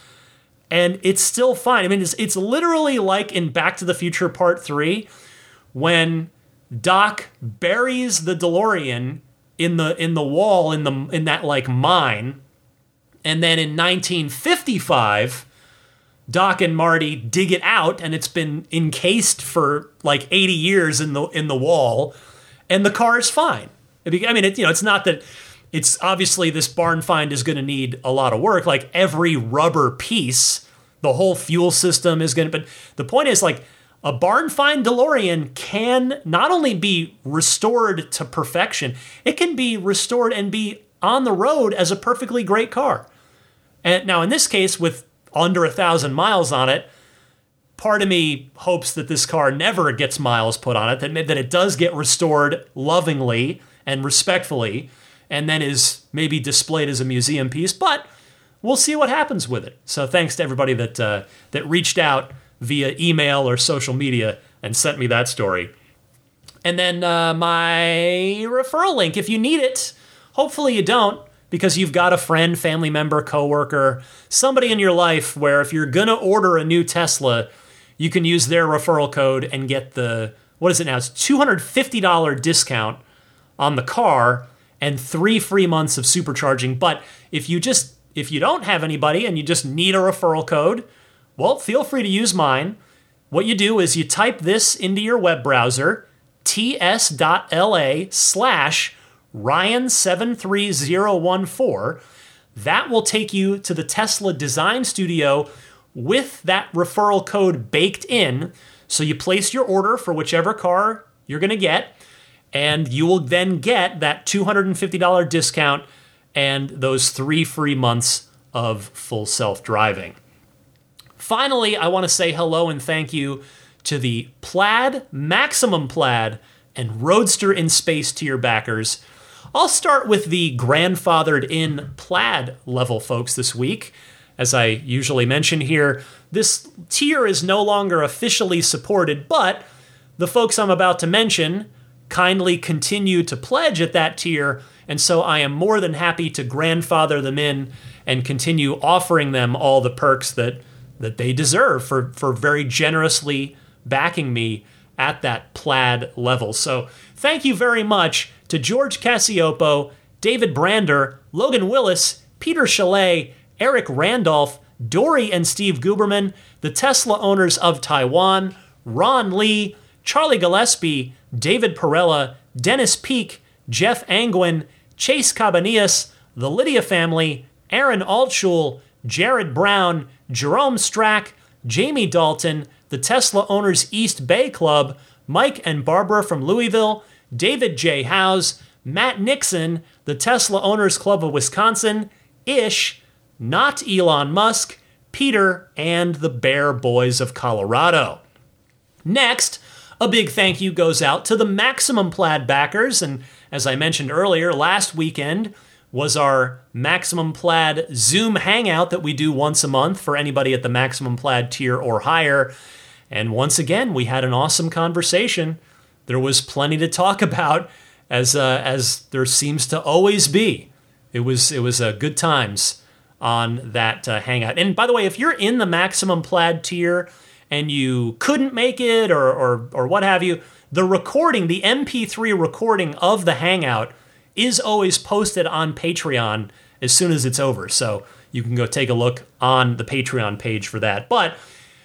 and it's still fine. I mean, it's, it's literally like in Back to the Future Part 3 when Doc buries the DeLorean in the in the wall in the in that like mine and then in 1955 Doc and Marty dig it out and it's been encased for like 80 years in the in the wall and the car is fine. I mean, it, you know, it's not that it's obviously this barn find is going to need a lot of work. Like every rubber piece, the whole fuel system is going to. But the point is, like a barn find DeLorean can not only be restored to perfection, it can be restored and be on the road as a perfectly great car. And now, in this case, with under a thousand miles on it, part of me hopes that this car never gets miles put on it, that, that it does get restored lovingly and respectfully and then is maybe displayed as a museum piece. But we'll see what happens with it. So thanks to everybody that uh, that reached out via email or social media and sent me that story. And then uh, my referral link, if you need it, hopefully you don't, because you've got a friend, family member, coworker, somebody in your life where if you're gonna order a new Tesla, you can use their referral code and get the what is it now? It's $250 discount on the car and three free months of supercharging. But if you just if you don't have anybody and you just need a referral code, well, feel free to use mine. What you do is you type this into your web browser, ts.la slash Ryan73014. That will take you to the Tesla Design Studio with that referral code baked in. So you place your order for whichever car you're going to get and you will then get that $250 discount and those three free months of full self driving. Finally, I want to say hello and thank you to the Plaid, Maximum Plaid, and Roadster in Space tier backers. I'll start with the grandfathered in Plaid level folks this week. As I usually mention here, this tier is no longer officially supported, but the folks I'm about to mention kindly continue to pledge at that tier, and so I am more than happy to grandfather them in and continue offering them all the perks that that they deserve for for very generously backing me at that plaid level. So thank you very much to George Cassiopo, David Brander, Logan Willis, Peter Chalet, Eric Randolph, Dory and Steve Guberman, the Tesla owners of Taiwan, Ron Lee, Charlie Gillespie, David Perella, Dennis Peak, Jeff Angwin, Chase Cabanillas, the Lydia family, Aaron Altschul, Jared Brown, Jerome Strack, Jamie Dalton, the Tesla Owners East Bay Club, Mike and Barbara from Louisville, David J. Howes, Matt Nixon, the Tesla Owners Club of Wisconsin, Ish, Not Elon Musk, Peter, and the Bear Boys of Colorado. Next, a big thank you goes out to the Maximum Plaid backers. And as I mentioned earlier, last weekend was our Maximum Plaid Zoom hangout that we do once a month for anybody at the Maximum Plaid tier or higher. And once again, we had an awesome conversation. There was plenty to talk about, as uh, as there seems to always be. It was it was uh, good times on that uh, hangout. And by the way, if you're in the Maximum Plaid tier and you couldn't make it or, or, or what have you, the recording, the MP3 recording of the Hangout is always posted on Patreon as soon as it's over. So you can go take a look on the Patreon page for that. But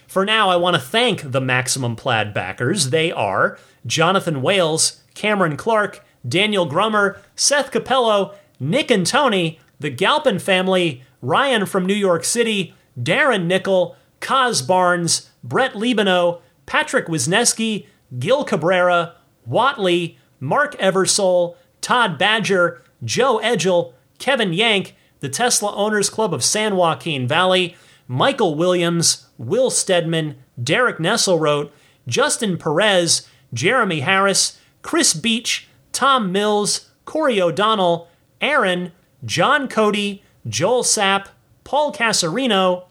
for now, I want to thank the Maximum Plaid backers. They are Jonathan Wales, Cameron Clark, Daniel Grummer, Seth Capello, Nick and Tony, the Galpin family, Ryan from New York City, Darren Nickel, Kaz Barnes, Brett Libano, Patrick Wisneski, Gil Cabrera, Watley, Mark Eversole, Todd Badger, Joe Edgel, Kevin Yank, the Tesla Owners Club of San Joaquin Valley, Michael Williams, Will Stedman, Derek Nesselrote, Justin Perez, Jeremy Harris, Chris Beach, Tom Mills, Corey O'Donnell, Aaron, John Cody, Joel Sapp, Paul Casarino,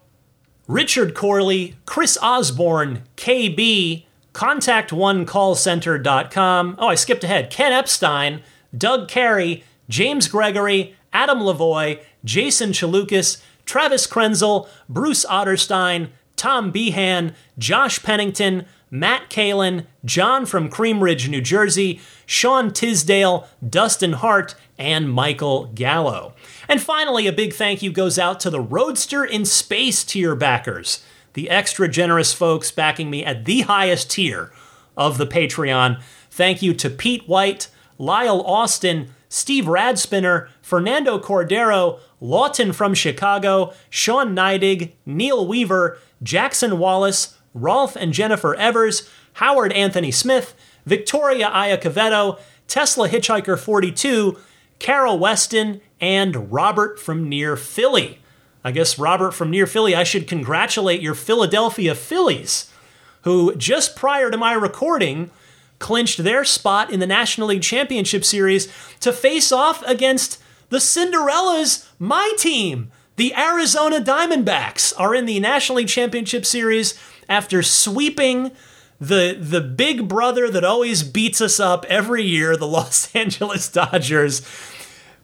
Richard Corley, Chris Osborne, KB, contact1callcenter.com. Oh, I skipped ahead. Ken Epstein, Doug Carey, James Gregory, Adam Lavoy, Jason Chalukas, Travis Krenzel, Bruce Otterstein, Tom Behan, Josh Pennington, Matt Kalin, John from Cream Ridge, New Jersey, Sean Tisdale, Dustin Hart, and Michael Gallo. And finally, a big thank you goes out to the Roadster in Space tier backers, the extra generous folks backing me at the highest tier of the Patreon. Thank you to Pete White, Lyle Austin, Steve Radspinner, Fernando Cordero, Lawton from Chicago, Sean Neidig, Neil Weaver, Jackson Wallace, Rolf and Jennifer Evers, Howard Anthony Smith, Victoria Iacovetto, Tesla Hitchhiker 42, Carol Weston, and Robert from near Philly. I guess Robert from near Philly, I should congratulate your Philadelphia Phillies, who just prior to my recording clinched their spot in the National League Championship Series to face off against the Cinderellas, my team. The Arizona Diamondbacks are in the National League Championship Series after sweeping the the big brother that always beats us up every year, the Los Angeles Dodgers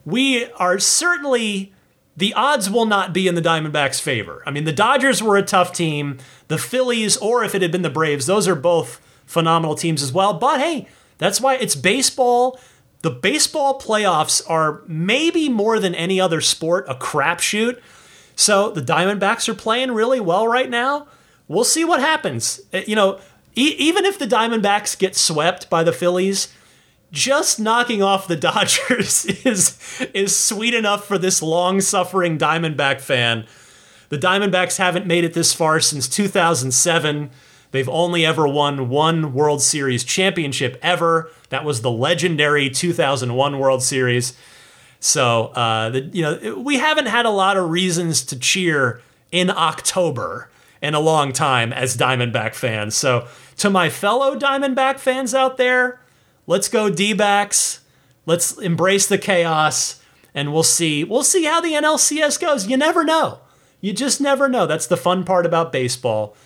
we are certainly the odds will not be in the Diamondbacks' favor. I mean, the Dodgers were a tough team. The Phillies, or if it had been the Braves, those are both phenomenal teams as well. But hey, that's why it's baseball. The baseball playoffs are maybe more than any other sport a crapshoot. So the Diamondbacks are playing really well right now. We'll see what happens. Uh, you know, e- even if the Diamondbacks get swept by the Phillies, just knocking off the Dodgers is is sweet enough for this long-suffering Diamondback fan. The Diamondbacks haven't made it this far since 2007. They've only ever won one World Series championship ever. That was the legendary 2001 World Series. So, uh, the, you know, we haven't had a lot of reasons to cheer in October in a long time as Diamondback fans. So, to my fellow Diamondback fans out there, Let's go D. Let's embrace the chaos and we'll see. We'll see how the NLCS goes. You never know. You just never know. That's the fun part about baseball.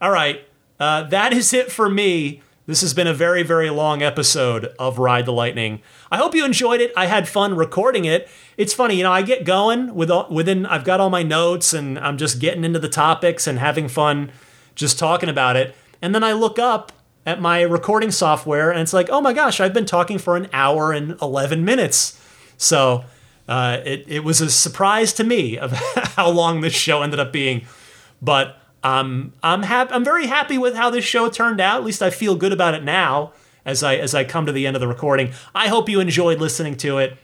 All right. Uh, that is it for me. This has been a very, very long episode of Ride the Lightning. I hope you enjoyed it. I had fun recording it. It's funny, you know, I get going with all, within. I've got all my notes, and I'm just getting into the topics and having fun, just talking about it. And then I look up, at my recording software, and it's like, oh my gosh, I've been talking for an hour and 11 minutes. So uh, it, it was a surprise to me of how long this show ended up being. But um, I'm hap- I'm very happy with how this show turned out. At least I feel good about it now as I as I come to the end of the recording. I hope you enjoyed listening to it.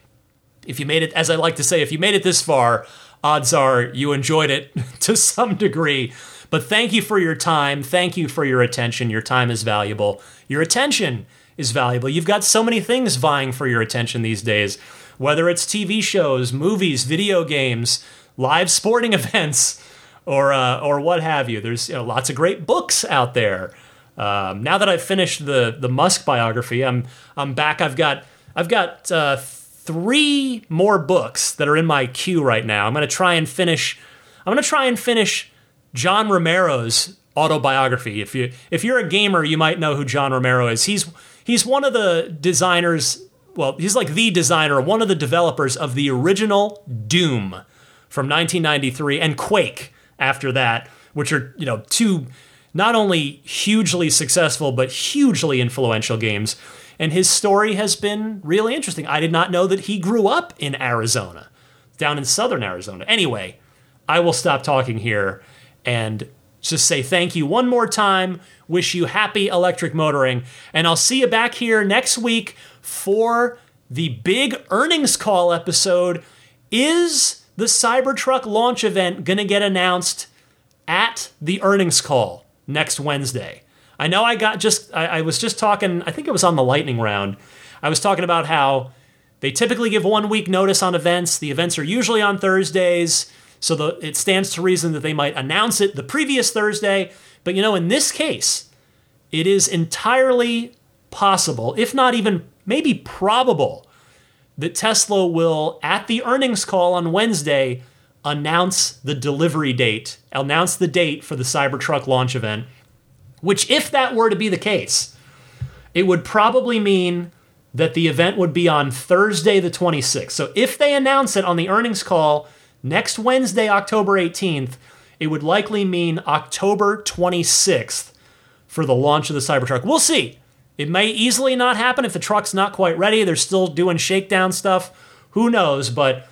If you made it, as I like to say, if you made it this far, odds are you enjoyed it to some degree. But thank you for your time. Thank you for your attention. Your time is valuable. Your attention is valuable. You've got so many things vying for your attention these days, whether it's TV shows, movies, video games, live sporting events or uh, or what have you. There's you know, lots of great books out there. Um, now that I've finished the the Musk biography, I'm I'm back. I've got I've got uh, three more books that are in my queue right now. I'm to try and finish. I'm to try and finish John Romero's autobiography. If you if you're a gamer, you might know who John Romero is. He's he's one of the designers. Well, he's like the designer, one of the developers of the original Doom from 1993 and Quake after that, which are you know two not only hugely successful but hugely influential games. And his story has been really interesting. I did not know that he grew up in Arizona, down in southern Arizona. Anyway, I will stop talking here and just say thank you one more time. Wish you happy electric motoring. And I'll see you back here next week for the big earnings call episode. Is the Cybertruck launch event going to get announced at the earnings call next Wednesday? I know I got just, I, I, was just talking, I think it was on the lightning round. I was talking about how they typically give one week notice on events. The events are usually on Thursdays, so the, it stands to reason that they might announce it the previous Thursday. But you know, in this case, it is entirely possible, if not even maybe probable, that Tesla will, at the earnings call on Wednesday, announce the delivery date, announce the date for the Cybertruck launch event which, if that were to be the case, it would probably mean that the event would be on Thursday, the 26th. So if they announce it on the earnings call next Wednesday, October 18th, it would likely mean October 26th for the launch of the Cybertruck. We'll see. It may easily not happen if the truck's not quite ready. They're still doing shakedown stuff. Who knows? But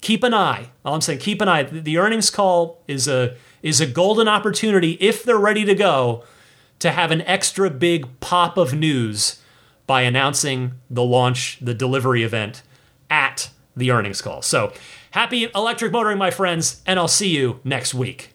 keep an eye. All I'm saying, keep an eye. The earnings call is a is a golden opportunity if they're ready to go to have an extra big pop of news by announcing the launch, the delivery event at the earnings call. So happy electric motoring, my friends, and I'll see you next week.